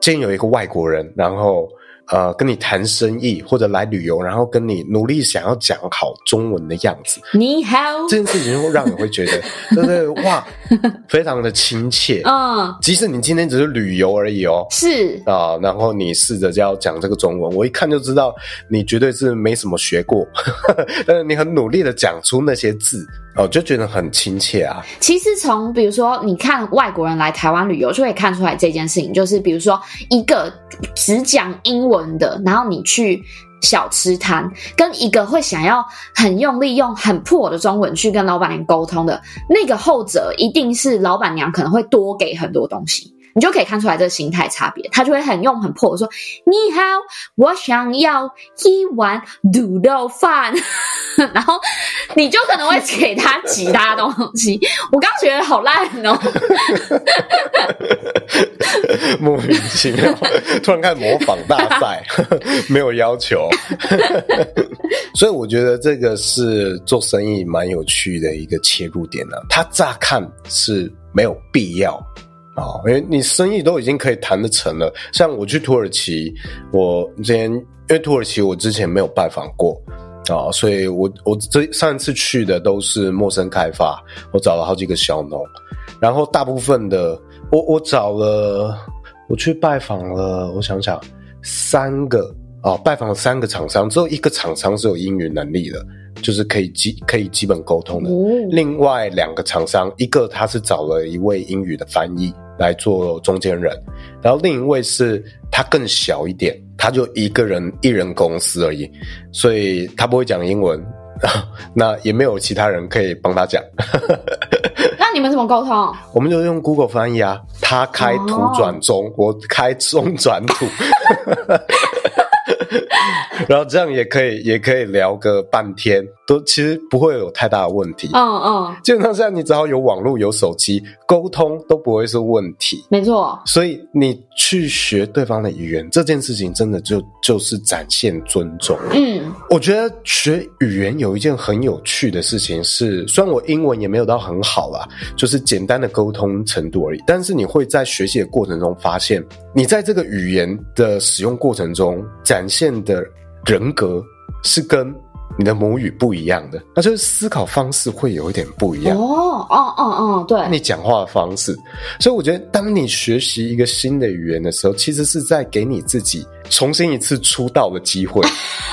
今天有一个外国人，然后。呃，跟你谈生意或者来旅游，然后跟你努力想要讲好中文的样子。你好，这件事情会让你会觉得，对对，哇，非常的亲切。嗯，即使你今天只是旅游而已哦，是啊，然后你试着就要讲这个中文，我一看就知道你绝对是没什么学过，但是你很努力的讲出那些字。哦，就觉得很亲切啊。其实从比如说，你看外国人来台湾旅游，就可以看出来这件事情。就是比如说，一个只讲英文的，然后你去小吃摊，跟一个会想要很用力用很破的中文去跟老板娘沟通的那个后者，一定是老板娘可能会多给很多东西。你就可以看出来这个心态差别，他就会很用很破的说：“你好，我想要一碗卤肉饭。”然后 你就可能会给他其他东西。我刚觉得好烂哦，莫名其妙，突然开始模仿大赛，没有要求。所以我觉得这个是做生意蛮有趣的一个切入点呢、啊。他乍看是没有必要。啊，因为你生意都已经可以谈得成了。像我去土耳其，我之前因为土耳其我之前没有拜访过啊，所以我我这上一次去的都是陌生开发，我找了好几个小农，然后大部分的我我找了，我去拜访了，我想想三个啊，拜访了三个厂商，只有一个厂商是有英语能力的。就是可以基可以基本沟通的。另外两个厂商，一个他是找了一位英语的翻译来做中间人，然后另一位是他更小一点，他就一个人一人公司而已，所以他不会讲英文，那也没有其他人可以帮他讲。那你们怎么沟通？我们就用 Google 翻译啊，他开图转中，哦、我开中转图。然后这样也可以，也可以聊个半天，都其实不会有太大的问题。嗯嗯，基本上现在你只要有网络、有手机，沟通都不会是问题。没错。所以你去学对方的语言这件事情，真的就就是展现尊重。嗯，我觉得学语言有一件很有趣的事情是，虽然我英文也没有到很好啦，就是简单的沟通程度而已，但是你会在学习的过程中发现，你在这个语言的使用过程中展现的。人格是跟你的母语不一样的，那就是思考方式会有一点不一样。哦哦哦哦，对，你讲话的方式，所以我觉得，当你学习一个新的语言的时候，其实是在给你自己重新一次出道的机会，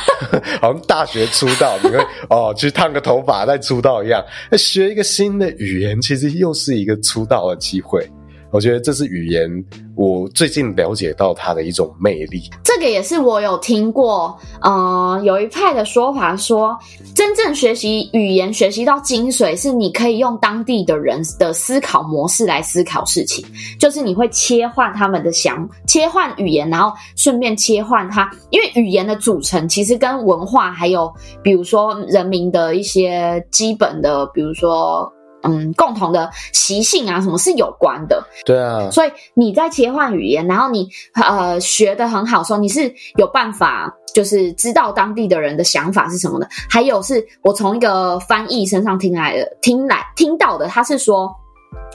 好像大学出道，你会哦去烫个头发再出道一样。学一个新的语言，其实又是一个出道的机会。我觉得这是语言，我最近了解到它的一种魅力。这个也是我有听过，呃，有一派的说法说，真正学习语言，学习到精髓，是你可以用当地的人的思考模式来思考事情，就是你会切换他们的想，切换语言，然后顺便切换它，因为语言的组成其实跟文化还有，比如说人民的一些基本的，比如说。嗯，共同的习性啊，什么是有关的？对啊，所以你在切换语言，然后你呃学的很好的时候，你是有办法，就是知道当地的人的想法是什么的。还有是我从一个翻译身上听来的，听来听到的，他是说，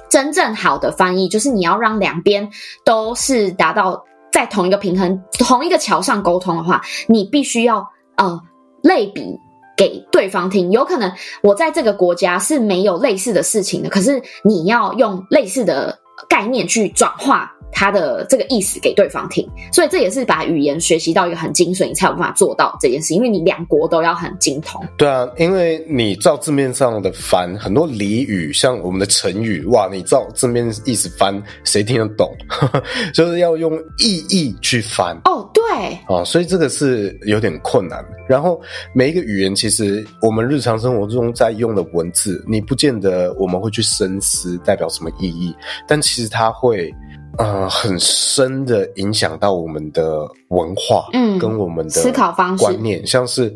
真正好的翻译就是你要让两边都是达到在同一个平衡、同一个桥上沟通的话，你必须要呃类比。给对方听，有可能我在这个国家是没有类似的事情的，可是你要用类似的概念去转化。他的这个意思给对方听，所以这也是把语言学习到一个很精髓，你才有办法做到这件事。因为你两国都要很精通。对啊，因为你照字面上的翻，很多俚语，像我们的成语，哇，你照字面意思翻，谁听得懂？就是要用意义去翻。哦，对，啊，所以这个是有点困难。然后每一个语言，其实我们日常生活中在用的文字，你不见得我们会去深思代表什么意义，但其实它会。呃，很深的影响到我们的文化，嗯，跟我们的思考方式、观念，像是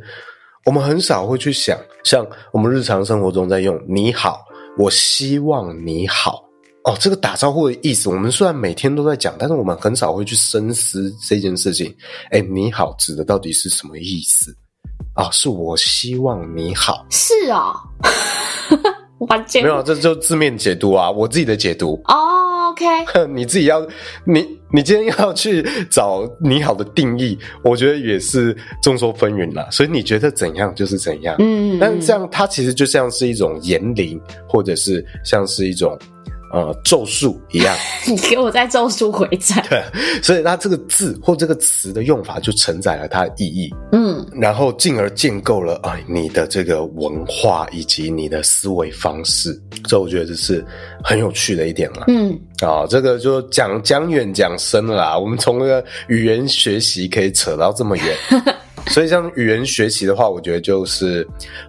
我们很少会去想，像我们日常生活中在用“你好”，我希望你好哦，这个打招呼的意思，我们虽然每天都在讲，但是我们很少会去深思这件事情。哎，你好，指的到底是什么意思啊？是我希望你好，是啊、哦，完全没有，这就字面解读啊，我自己的解读哦。OK，你自己要你你今天要去找你好的定义，我觉得也是众说纷纭啦。所以你觉得怎样就是怎样，嗯，但这样它其实就像是一种言灵，或者是像是一种。呃，咒术一样，你给我在咒术回战。对，所以它这个字或这个词的用法就承载了它的意义，嗯，然后进而建构了啊、哎、你的这个文化以及你的思维方式，这我觉得这是很有趣的一点了，嗯，啊、哦，这个就讲讲远讲深了啦，我们从那个语言学习可以扯到这么远。所以像语言学习的话，我觉得就是，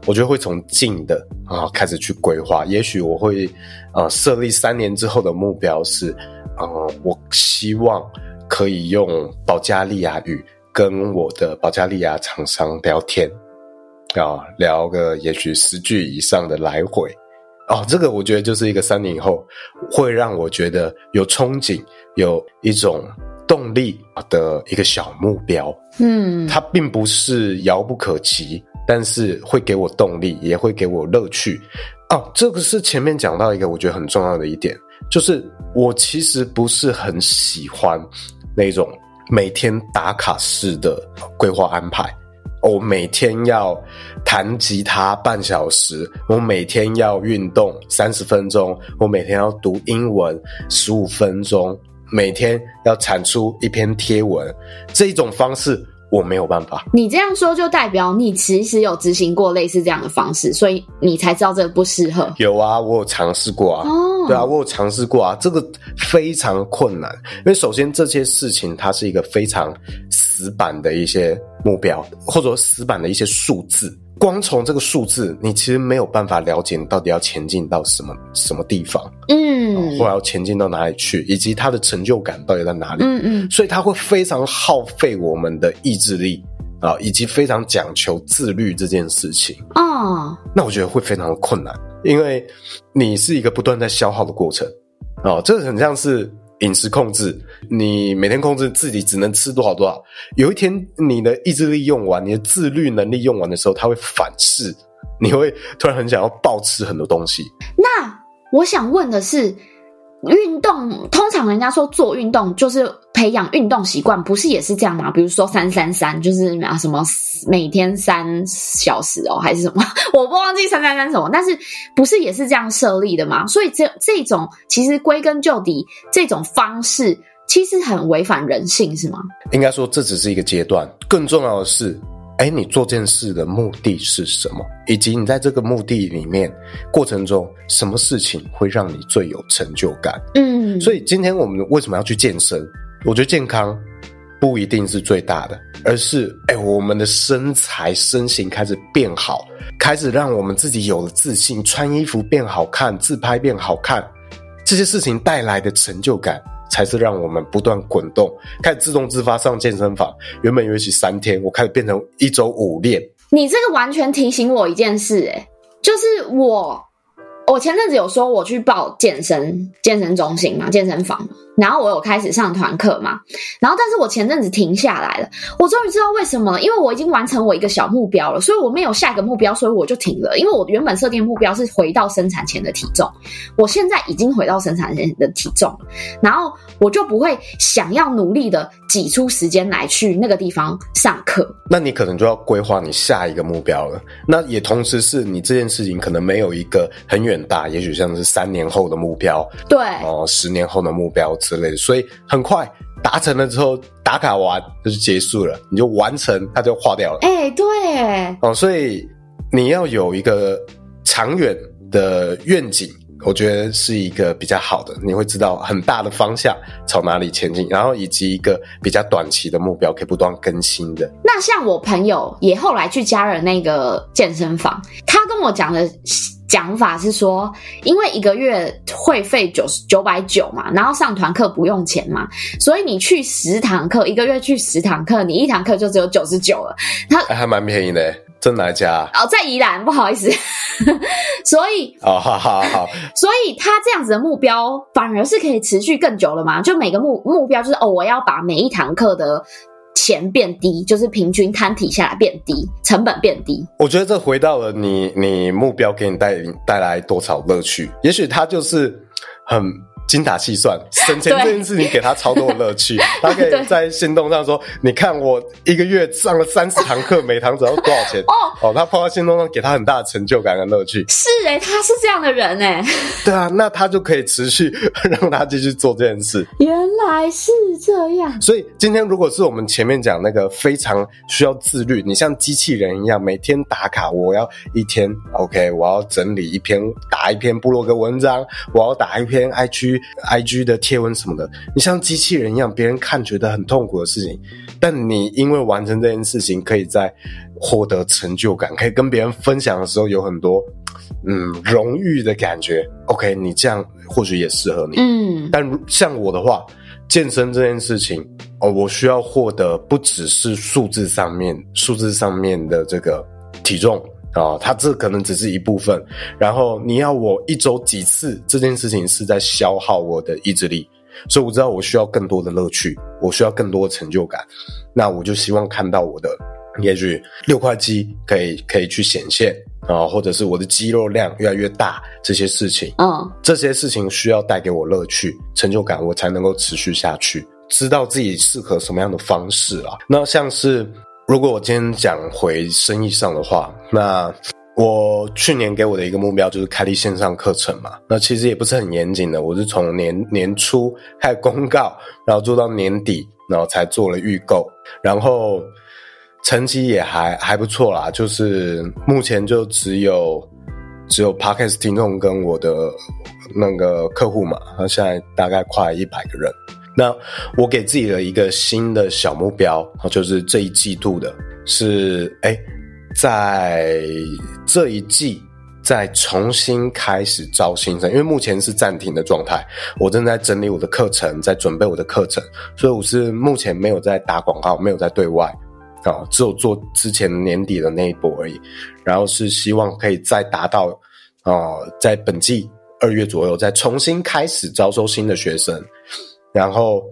我觉得会从近的啊开始去规划。也许我会呃设立三年之后的目标是，呃，我希望可以用保加利亚语跟我的保加利亚厂商聊天啊，聊个也许十句以上的来回。哦，这个我觉得就是一个三年以后会让我觉得有憧憬，有一种动力的一个小目标。嗯，它并不是遥不可及，但是会给我动力，也会给我乐趣。哦，这个是前面讲到一个我觉得很重要的一点，就是我其实不是很喜欢那种每天打卡式的规划安排。我每天要弹吉他半小时，我每天要运动三十分钟，我每天要读英文十五分钟，每天要产出一篇贴文，这一种方式我没有办法。你这样说就代表你其实有执行过类似这样的方式，所以你才知道这个不适合。有啊，我有尝试过啊。哦，对啊，我有尝试过啊，这个非常困难，因为首先这些事情它是一个非常。死板的一些目标，或者说死板的一些数字，光从这个数字，你其实没有办法了解你到底要前进到什么什么地方，嗯，或者要前进到哪里去，以及他的成就感到底在哪里，嗯嗯，所以他会非常耗费我们的意志力啊，以及非常讲求自律这件事情啊。那我觉得会非常的困难，因为你是一个不断在消耗的过程啊，这个很像是。饮食控制，你每天控制自己只能吃多少多少。有一天你的意志力用完，你的自律能力用完的时候，他会反噬，你会突然很想要暴吃很多东西。那我想问的是。运动通常人家说做运动就是培养运动习惯，不是也是这样吗？比如说三三三，就是啊什么每天三小时哦，还是什么？我不忘记三三三什么，但是不是也是这样设立的吗？所以这这种其实归根究底，这种方式其实很违反人性，是吗？应该说这只是一个阶段，更重要的是。哎，你做这件事的目的是什么？以及你在这个目的里面过程中，什么事情会让你最有成就感？嗯，所以今天我们为什么要去健身？我觉得健康不一定是最大的，而是哎，我们的身材身形开始变好，开始让我们自己有了自信，穿衣服变好看，自拍变好看，这些事情带来的成就感。才是让我们不断滚动，开始自动自发上健身房。原本约起三天，我开始变成一周五练。你这个完全提醒我一件事，欸，诶，就是我。我前阵子有说我去报健身健身中心嘛，健身房，然后我有开始上团课嘛，然后但是我前阵子停下来了，我终于知道为什么，因为我已经完成我一个小目标了，所以我没有下一个目标，所以我就停了，因为我原本设定目标是回到生产前的体重，我现在已经回到生产前的体重了，然后我就不会想要努力的挤出时间来去那个地方上课，那你可能就要规划你下一个目标了，那也同时是你这件事情可能没有一个很远。大，也许像是三年后的目标，对，哦，十年后的目标之类的，所以很快达成了之后，打卡完就是结束了，你就完成，它就划掉了。哎、欸，对，哦，所以你要有一个长远的愿景。我觉得是一个比较好的，你会知道很大的方向朝哪里前进，然后以及一个比较短期的目标可以不断更新的。那像我朋友也后来去加了那个健身房，他跟我讲的讲法是说，因为一个月会费九十九百九嘛，然后上团课不用钱嘛，所以你去十堂课，一个月去十堂课，你一堂课就只有九十九了。他还蛮便宜的。在哪家？哦，在宜兰，不好意思。所以哦，好好好。所以他这样子的目标反而是可以持续更久了嘛？就每个目目标就是哦，我要把每一堂课的钱变低，就是平均摊体下来变低，成本变低。我觉得这回到了你，你目标给你带带来多少乐趣？也许它就是很。精打细算，省钱这件事情给他超多的乐趣。他可以在行动上说：“你看，我一个月上了三十堂课，每堂只要多少钱？”哦哦，他抛在行动上，给他很大的成就感跟乐趣。是诶、欸、他是这样的人诶、欸、对啊，那他就可以持续 让他继续做这件事。原来是这样。所以今天如果是我们前面讲那个非常需要自律，你像机器人一样每天打卡，我要一天 OK，我要整理一篇打一篇部落格文章，我要打一篇 IG。IG 的贴文什么的，你像机器人一样，别人看觉得很痛苦的事情，但你因为完成这件事情，可以在获得成就感，可以跟别人分享的时候有很多嗯荣誉的感觉。OK，你这样或许也适合你。嗯，但像我的话，健身这件事情哦，我需要获得不只是数字上面数字上面的这个体重。啊、哦，它这可能只是一部分，然后你要我一周几次这件事情是在消耗我的意志力，所以我知道我需要更多的乐趣，我需要更多的成就感，那我就希望看到我的也许六块肌可以可以去显现啊、哦，或者是我的肌肉量越来越大，这些事情，嗯，这些事情需要带给我乐趣、成就感，我才能够持续下去，知道自己适合什么样的方式啊，那像是。如果我今天讲回生意上的话，那我去年给我的一个目标就是开立线上课程嘛。那其实也不是很严谨的，我是从年年初开始公告，然后做到年底，然后才做了预购，然后成绩也还还不错啦。就是目前就只有只有 Podcast 听众跟我的那个客户嘛，那现在大概快一百个人。那我给自己的一个新的小目标，就是这一季度的是，哎，在这一季再重新开始招新生，因为目前是暂停的状态，我正在整理我的课程，在准备我的课程，所以我是目前没有在打广告，没有在对外，啊，只有做之前年底的那一波而已，然后是希望可以再达到，啊，在本季二月左右再重新开始招收新的学生。然后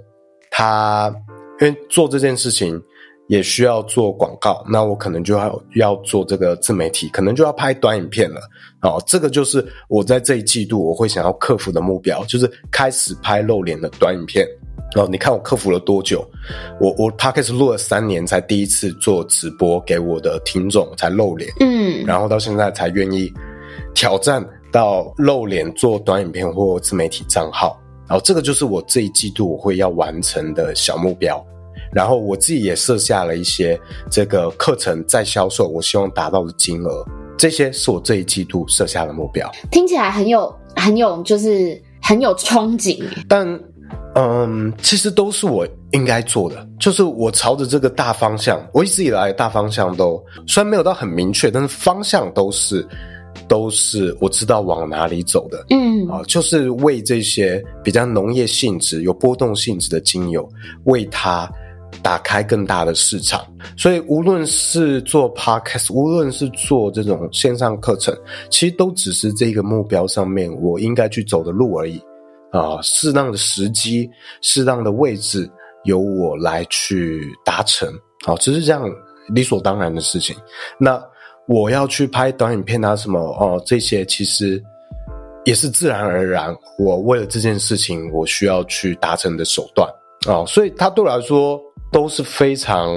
他因为做这件事情也需要做广告，那我可能就要要做这个自媒体，可能就要拍短影片了。哦，这个就是我在这一季度我会想要克服的目标，就是开始拍露脸的短影片。哦，你看我克服了多久？我我 Podcast 录了三年才第一次做直播给我的听众才露脸，嗯，然后到现在才愿意挑战到露脸做短影片或自媒体账号。然后这个就是我这一季度我会要完成的小目标，然后我自己也设下了一些这个课程再销售，我希望达到的金额，这些是我这一季度设下的目标。听起来很有很有就是很有憧憬，但嗯，其实都是我应该做的，就是我朝着这个大方向，我一直以来的大方向都虽然没有到很明确，但是方向都是。都是我知道往哪里走的，嗯啊，就是为这些比较农业性质、有波动性质的精油，为它打开更大的市场。所以无论是做 podcast，无论是做这种线上课程，其实都只是这个目标上面我应该去走的路而已啊。适当的时机、适当的位置，由我来去达成，好，只是这样理所当然的事情。那。我要去拍短影片啊，什么哦，这些其实也是自然而然。我为了这件事情，我需要去达成的手段啊，哦，所以它对我来说都是非常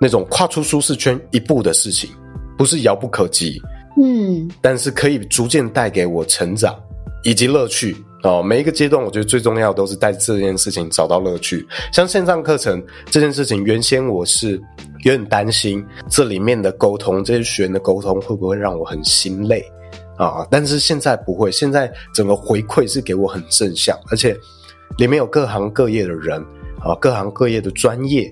那种跨出舒适圈一步的事情，不是遥不可及。嗯，但是可以逐渐带给我成长以及乐趣。哦，每一个阶段，我觉得最重要的都是在这件事情找到乐趣。像线上课程这件事情，原先我是有点担心这里面的沟通，这些学员的沟通会不会让我很心累啊？但是现在不会，现在整个回馈是给我很正向，而且里面有各行各业的人啊，各行各业的专业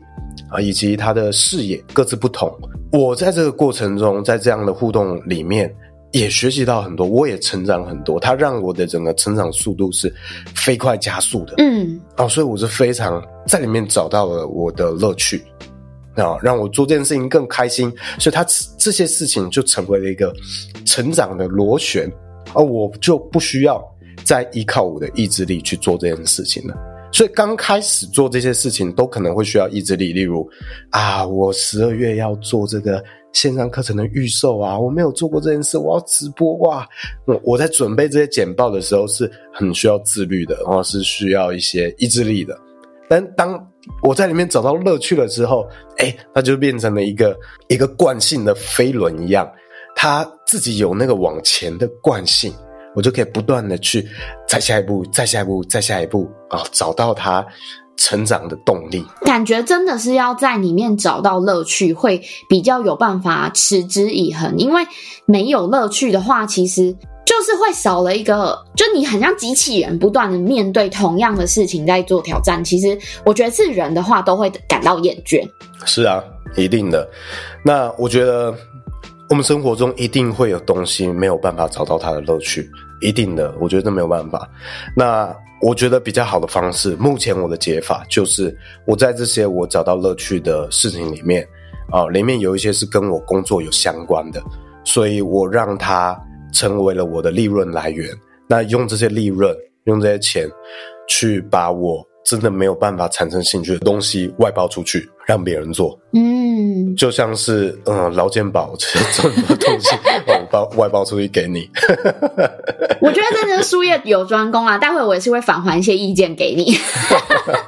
啊，以及他的视野各自不同。我在这个过程中，在这样的互动里面。也学习到很多，我也成长很多。它让我的整个成长速度是飞快加速的。嗯，哦，所以我是非常在里面找到了我的乐趣，啊，让我做这件事情更开心。所以它这些事情就成为了一个成长的螺旋，而我就不需要再依靠我的意志力去做这件事情了。所以刚开始做这些事情都可能会需要意志力，例如啊，我十二月要做这个。线上课程的预售啊，我没有做过这件事，我要直播哇！我我在准备这些简报的时候是很需要自律的，然后是需要一些意志力的。但当我在里面找到乐趣了之后，哎，它就变成了一个一个惯性的飞轮一样，它自己有那个往前的惯性，我就可以不断的去再下一步，再下一步，再下一步啊，找到它。成长的动力，感觉真的是要在里面找到乐趣，会比较有办法持之以恒。因为没有乐趣的话，其实就是会少了一个，就你很像机器人，不断的面对同样的事情在做挑战。其实我觉得是人的话都会感到厌倦。是啊，一定的。那我觉得我们生活中一定会有东西没有办法找到它的乐趣，一定的，我觉得没有办法。那我觉得比较好的方式，目前我的解法就是我在这些我找到乐趣的事情里面啊，里面有一些是跟我工作有相关的，所以我让它。成为了我的利润来源，那用这些利润，用这些钱，去把我真的没有办法产生兴趣的东西外包出去，让别人做。嗯，就像是嗯，劳健保这些这么东西，我包外包出去给你。我觉得真的是术业有专攻啊，待会我也是会返还一些意见给你。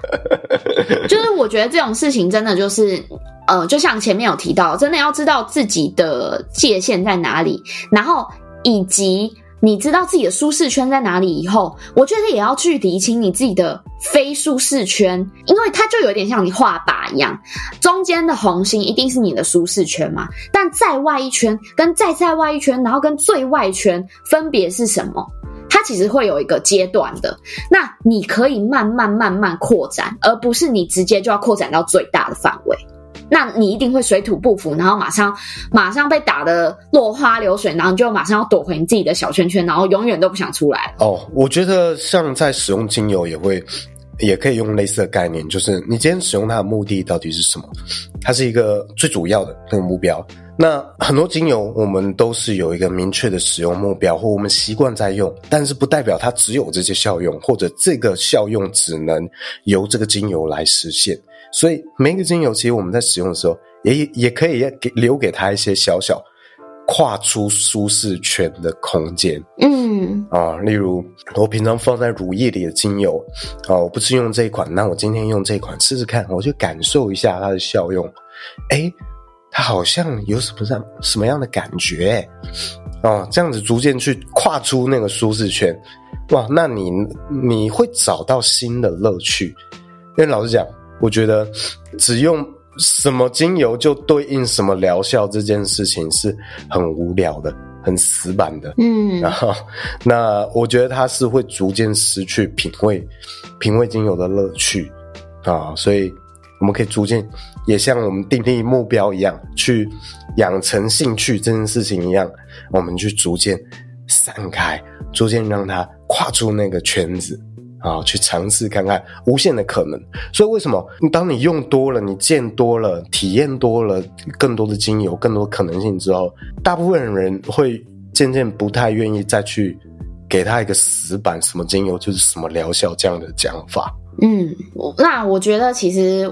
就是我觉得这种事情真的就是，呃，就像前面有提到，真的要知道自己的界限在哪里，然后。以及你知道自己的舒适圈在哪里以后，我觉得也要去理清你自己的非舒适圈，因为它就有点像你画靶一样，中间的红心一定是你的舒适圈嘛，但再外一圈跟再再外一圈，然后跟最外圈分别是什么？它其实会有一个阶段的，那你可以慢慢慢慢扩展，而不是你直接就要扩展到最大的范围。那你一定会水土不服，然后马上马上被打得落花流水，然后你就马上要躲回你自己的小圈圈，然后永远都不想出来。哦，我觉得像在使用精油也会，也可以用类似的概念，就是你今天使用它的目的到底是什么？它是一个最主要的那个目标。那很多精油我们都是有一个明确的使用目标，或我们习惯在用，但是不代表它只有这些效用，或者这个效用只能由这个精油来实现。所以每一个精油，其实我们在使用的时候，也也可以给留给他一些小小跨出舒适圈的空间。嗯啊，例如我平常放在乳液里的精油，啊，我不是用这一款，那我今天用这一款试试看，我就感受一下它的效用。哎，它好像有什么样什么样的感觉？哦，这样子逐渐去跨出那个舒适圈，哇，那你你会找到新的乐趣。因为老实讲。我觉得只用什么精油就对应什么疗效这件事情是很无聊的、很死板的。嗯，然后那我觉得它是会逐渐失去品味、品味精油的乐趣啊，所以我们可以逐渐也像我们定立目标一样，去养成兴趣这件事情一样，我们去逐渐散开，逐渐让它跨出那个圈子。啊，去尝试看看无限的可能。所以为什么当你用多了，你见多了，体验多了，更多的精油，更多可能性之后，大部分人会渐渐不太愿意再去给他一个死板，什么精油就是什么疗效这样的讲法。嗯，那我觉得其实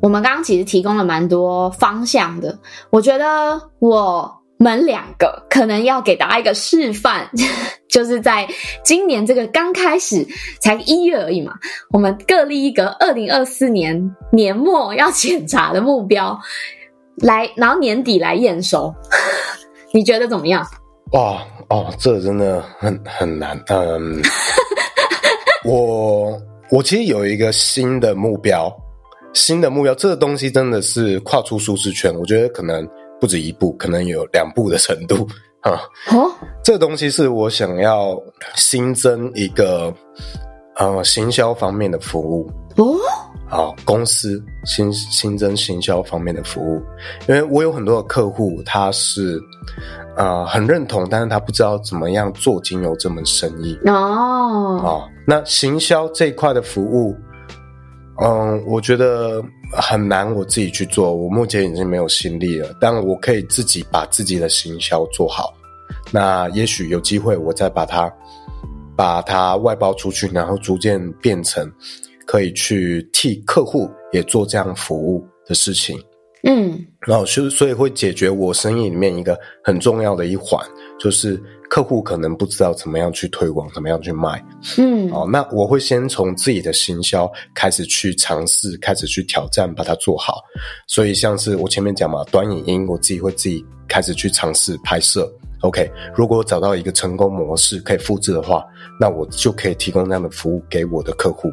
我们刚刚其实提供了蛮多方向的。我觉得我。们两个可能要给大家一个示范，就是在今年这个刚开始才一月而已嘛，我们各立一个二零二四年年末要检查的目标，来，然后年底来验收，你觉得怎么样？哇哦，这真的很很难。嗯，我我其实有一个新的目标，新的目标，这个东西真的是跨出舒适圈，我觉得可能。不止一步，可能有两步的程度啊！哦，这个东西是我想要新增一个呃行销方面的服务哦。好，公司新新增行销方面的服务，因为我有很多的客户，他是呃很认同，但是他不知道怎么样做精油这门生意哦。好，那行销这一块的服务。嗯，我觉得很难，我自己去做。我目前已经没有心力了，但我可以自己把自己的行销做好。那也许有机会，我再把它把它外包出去，然后逐渐变成可以去替客户也做这样服务的事情。嗯，然后所所以会解决我生意里面一个很重要的一环，就是。客户可能不知道怎么样去推广，怎么样去卖，嗯，哦，那我会先从自己的行销开始去尝试，开始去挑战，把它做好。所以像是我前面讲嘛，短影音我自己会自己开始去尝试拍摄。OK，如果找到一个成功模式可以复制的话，那我就可以提供这样的服务给我的客户。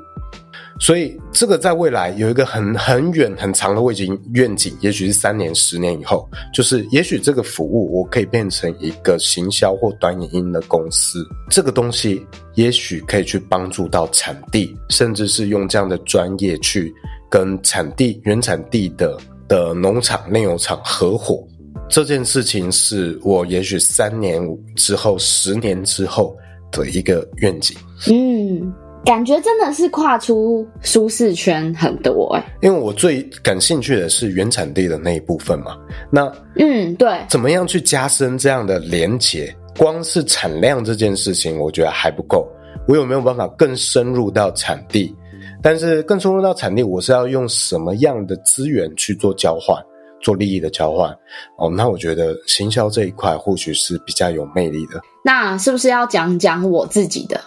所以这个在未来有一个很很远很长的未经愿景，也许是三年、十年以后，就是也许这个服务我可以变成一个行销或短影音的公司，这个东西也许可以去帮助到产地，甚至是用这样的专业去跟产地原产地的的农场、内容厂合伙。这件事情是我也许三年之后、十年之后的一个愿景。嗯。感觉真的是跨出舒适圈很多哎，因为我最感兴趣的是原产地的那一部分嘛。那嗯，对，怎么样去加深这样的连结？光是产量这件事情，我觉得还不够。我有没有办法更深入到产地？但是更深入到产地，我是要用什么样的资源去做交换，做利益的交换？哦，那我觉得行销这一块或许是比较有魅力的。那是不是要讲讲我自己的？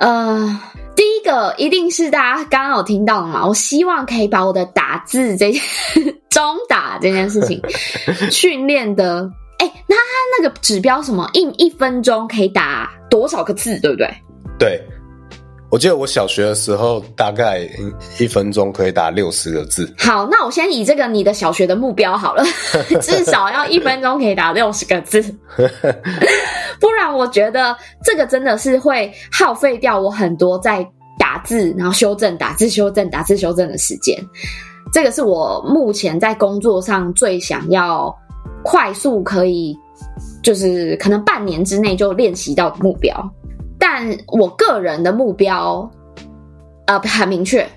呃，第一个一定是大家刚刚有听到的嘛，我希望可以把我的打字这件 中打这件事情 训练的，哎、欸，那他那个指标什么，一一分钟可以打多少个字，对不对？对。我记得我小学的时候，大概一分钟可以打六十个字。好，那我先以这个你的小学的目标好了，至少要一分钟可以打六十个字，不然我觉得这个真的是会耗费掉我很多在打字，然后修正、打字、修正、打字、修正的时间。这个是我目前在工作上最想要快速可以，就是可能半年之内就练习到的目标。但我个人的目标，呃，很明确，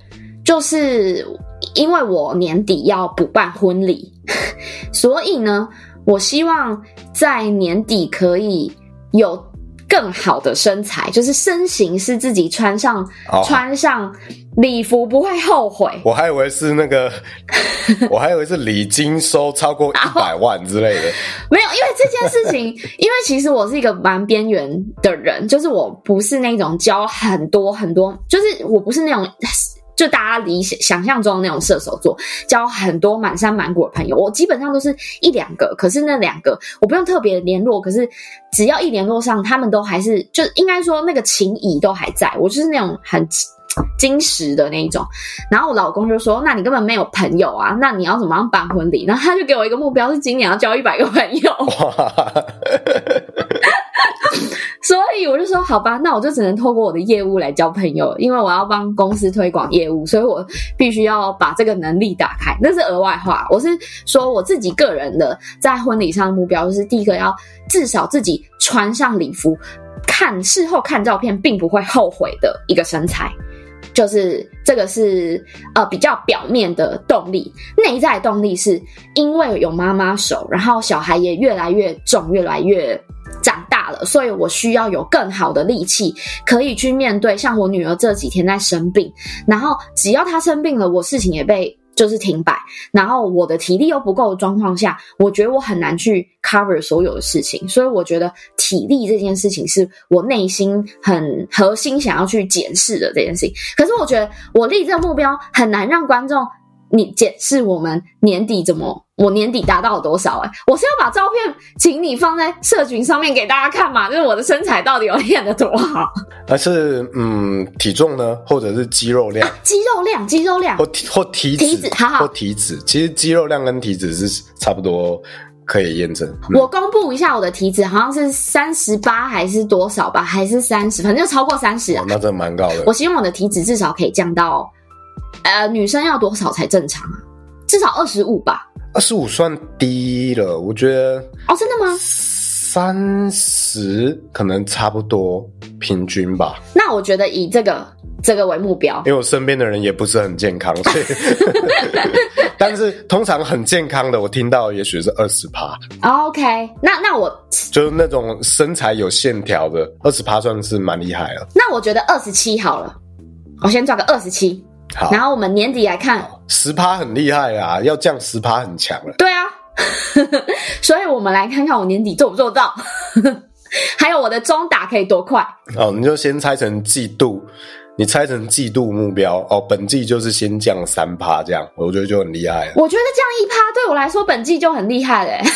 就是因为我年底要补办婚礼，所以呢，我希望在年底可以有更好的身材，就是身形是自己穿上、oh. 穿上。礼服不会后悔，我还以为是那个，我还以为是礼金收超过一百万之类的。没有，因为这件事情，因为其实我是一个蛮边缘的人，就是我不是那种交很多很多，就是我不是那种就大家理想想象中的那种射手座，交很多满山满谷的朋友。我基本上都是一两个，可是那两个我不用特别联络，可是只要一联络上，他们都还是就应该说那个情谊都还在。我就是那种很。金石的那一种，然后我老公就说：“那你根本没有朋友啊，那你要怎么样办婚礼？”然后他就给我一个目标，是今年要交一百个朋友。所以我就说：“好吧，那我就只能透过我的业务来交朋友，因为我要帮公司推广业务，所以我必须要把这个能力打开。那是额外话，我是说我自己个人的在婚礼上的目标，就是第一个要至少自己穿上礼服，看事后看照片并不会后悔的一个身材。”就是这个是呃比较表面的动力，内在动力是因为有妈妈手，然后小孩也越来越重，越来越长大了，所以我需要有更好的力气可以去面对。像我女儿这几天在生病，然后只要她生病了，我事情也被。就是停摆，然后我的体力又不够的状况下，我觉得我很难去 cover 所有的事情，所以我觉得体力这件事情是我内心很核心想要去检视的这件事情。可是我觉得我立这个目标很难让观众。你检视我们年底怎么？我年底达到了多少、欸？哎，我是要把照片请你放在社群上面给大家看嘛？就是我的身材到底有练得多好？还是嗯，体重呢？或者是肌肉量？啊、肌肉量，肌肉量，或或体脂，体脂，好好，或体脂。其实肌肉量跟体脂是差不多，可以验证。嗯、我公布一下我的体脂，好像是三十八还是多少吧？还是三十？反正就超过三十啊、哦。那真的蛮高的。我希望我的体脂至少可以降到。呃，女生要多少才正常啊？至少二十五吧。二十五算低了，我觉得。哦，真的吗？三十可能差不多平均吧。那我觉得以这个这个为目标，因为我身边的人也不是很健康，所以。但是通常很健康的，我听到也许是二十趴。OK，那那我就是那种身材有线条的，二十趴算是蛮厉害了。那我觉得二十七好了，我先抓个二十七。好，然后我们年底来看，十趴很厉害啊，要降十趴很强了。对啊，所以我们来看看我年底做不做到，还有我的中打可以多快。哦，你就先拆成季度，你拆成季度目标哦，本季就是先降三趴这样，我觉得就很厉害了。我觉得降一趴对我来说，本季就很厉害嘞。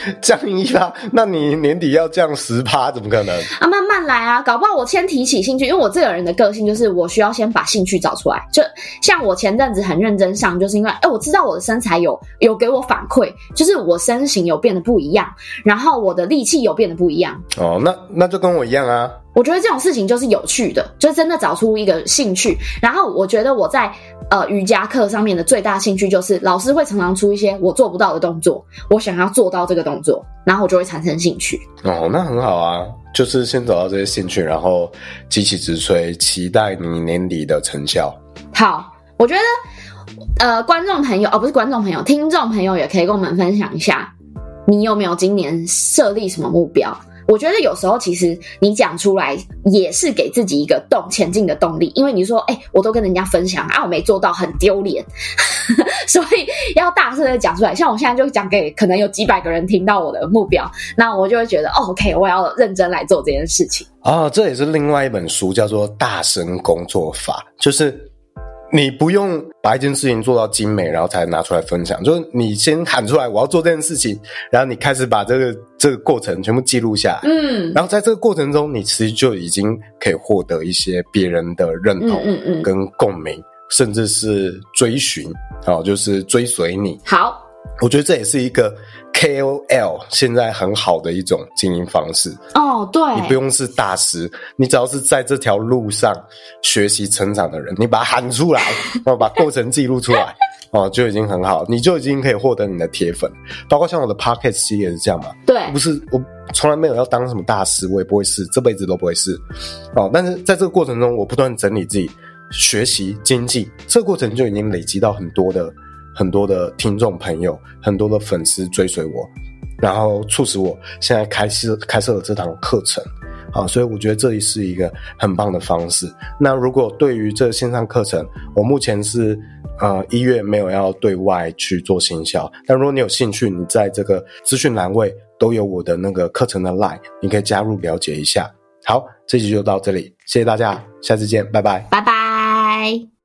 降一趴，那你年底要降十趴，怎么可能？啊，慢慢来啊，搞不好我先提起兴趣，因为我这个人的个性就是我需要先把兴趣找出来。就像我前阵子很认真上，就是因为哎，我知道我的身材有有给我反馈，就是我身形有变得不一样，然后我的力气有变得不一样。哦，那那就跟我一样啊。我觉得这种事情就是有趣的，就真的找出一个兴趣。然后我觉得我在呃瑜伽课上面的最大兴趣就是老师会常常出一些我做不到的动作，我想要做到这个动作，然后我就会产生兴趣。哦，那很好啊，就是先找到这些兴趣，然后急起直吹，期待你年底的成效。好，我觉得呃观众朋友哦，不是观众朋友，听众朋友也可以跟我们分享一下，你有没有今年设立什么目标？我觉得有时候其实你讲出来也是给自己一个动前进的动力，因为你说，哎、我都跟人家分享啊，我没做到，很丢脸，所以要大声的讲出来。像我现在就讲给可能有几百个人听到我的目标，那我就会觉得，哦，OK，我要认真来做这件事情。哦，这也是另外一本书，叫做《大声工作法》，就是。你不用把一件事情做到精美，然后才拿出来分享。就是你先喊出来，我要做这件事情，然后你开始把这个这个过程全部记录下来。嗯，然后在这个过程中，你其实就已经可以获得一些别人的认同，跟共鸣，嗯嗯嗯，甚至是追寻，哦，就是追随你。好，我觉得这也是一个。KOL 现在很好的一种经营方式哦，对，你不用是大师，你只要是在这条路上学习成长的人，你把它喊出来，然 后把过程记录出来，哦，就已经很好，你就已经可以获得你的铁粉。包括像我的 Pocket 系列也是这样嘛，对，不是我从来没有要当什么大师，我也不会是，这辈子都不会是哦。但是在这个过程中，我不断整理自己，学习精进，这个过程就已经累积到很多的。很多的听众朋友，很多的粉丝追随我，然后促使我现在开设开设了这堂课程，啊，所以我觉得这里是一个很棒的方式。那如果对于这个线上课程，我目前是呃一月没有要对外去做行销，但如果你有兴趣，你在这个资讯栏位都有我的那个课程的 line，你可以加入了解一下。好，这集就到这里，谢谢大家，下次见，拜拜，拜拜。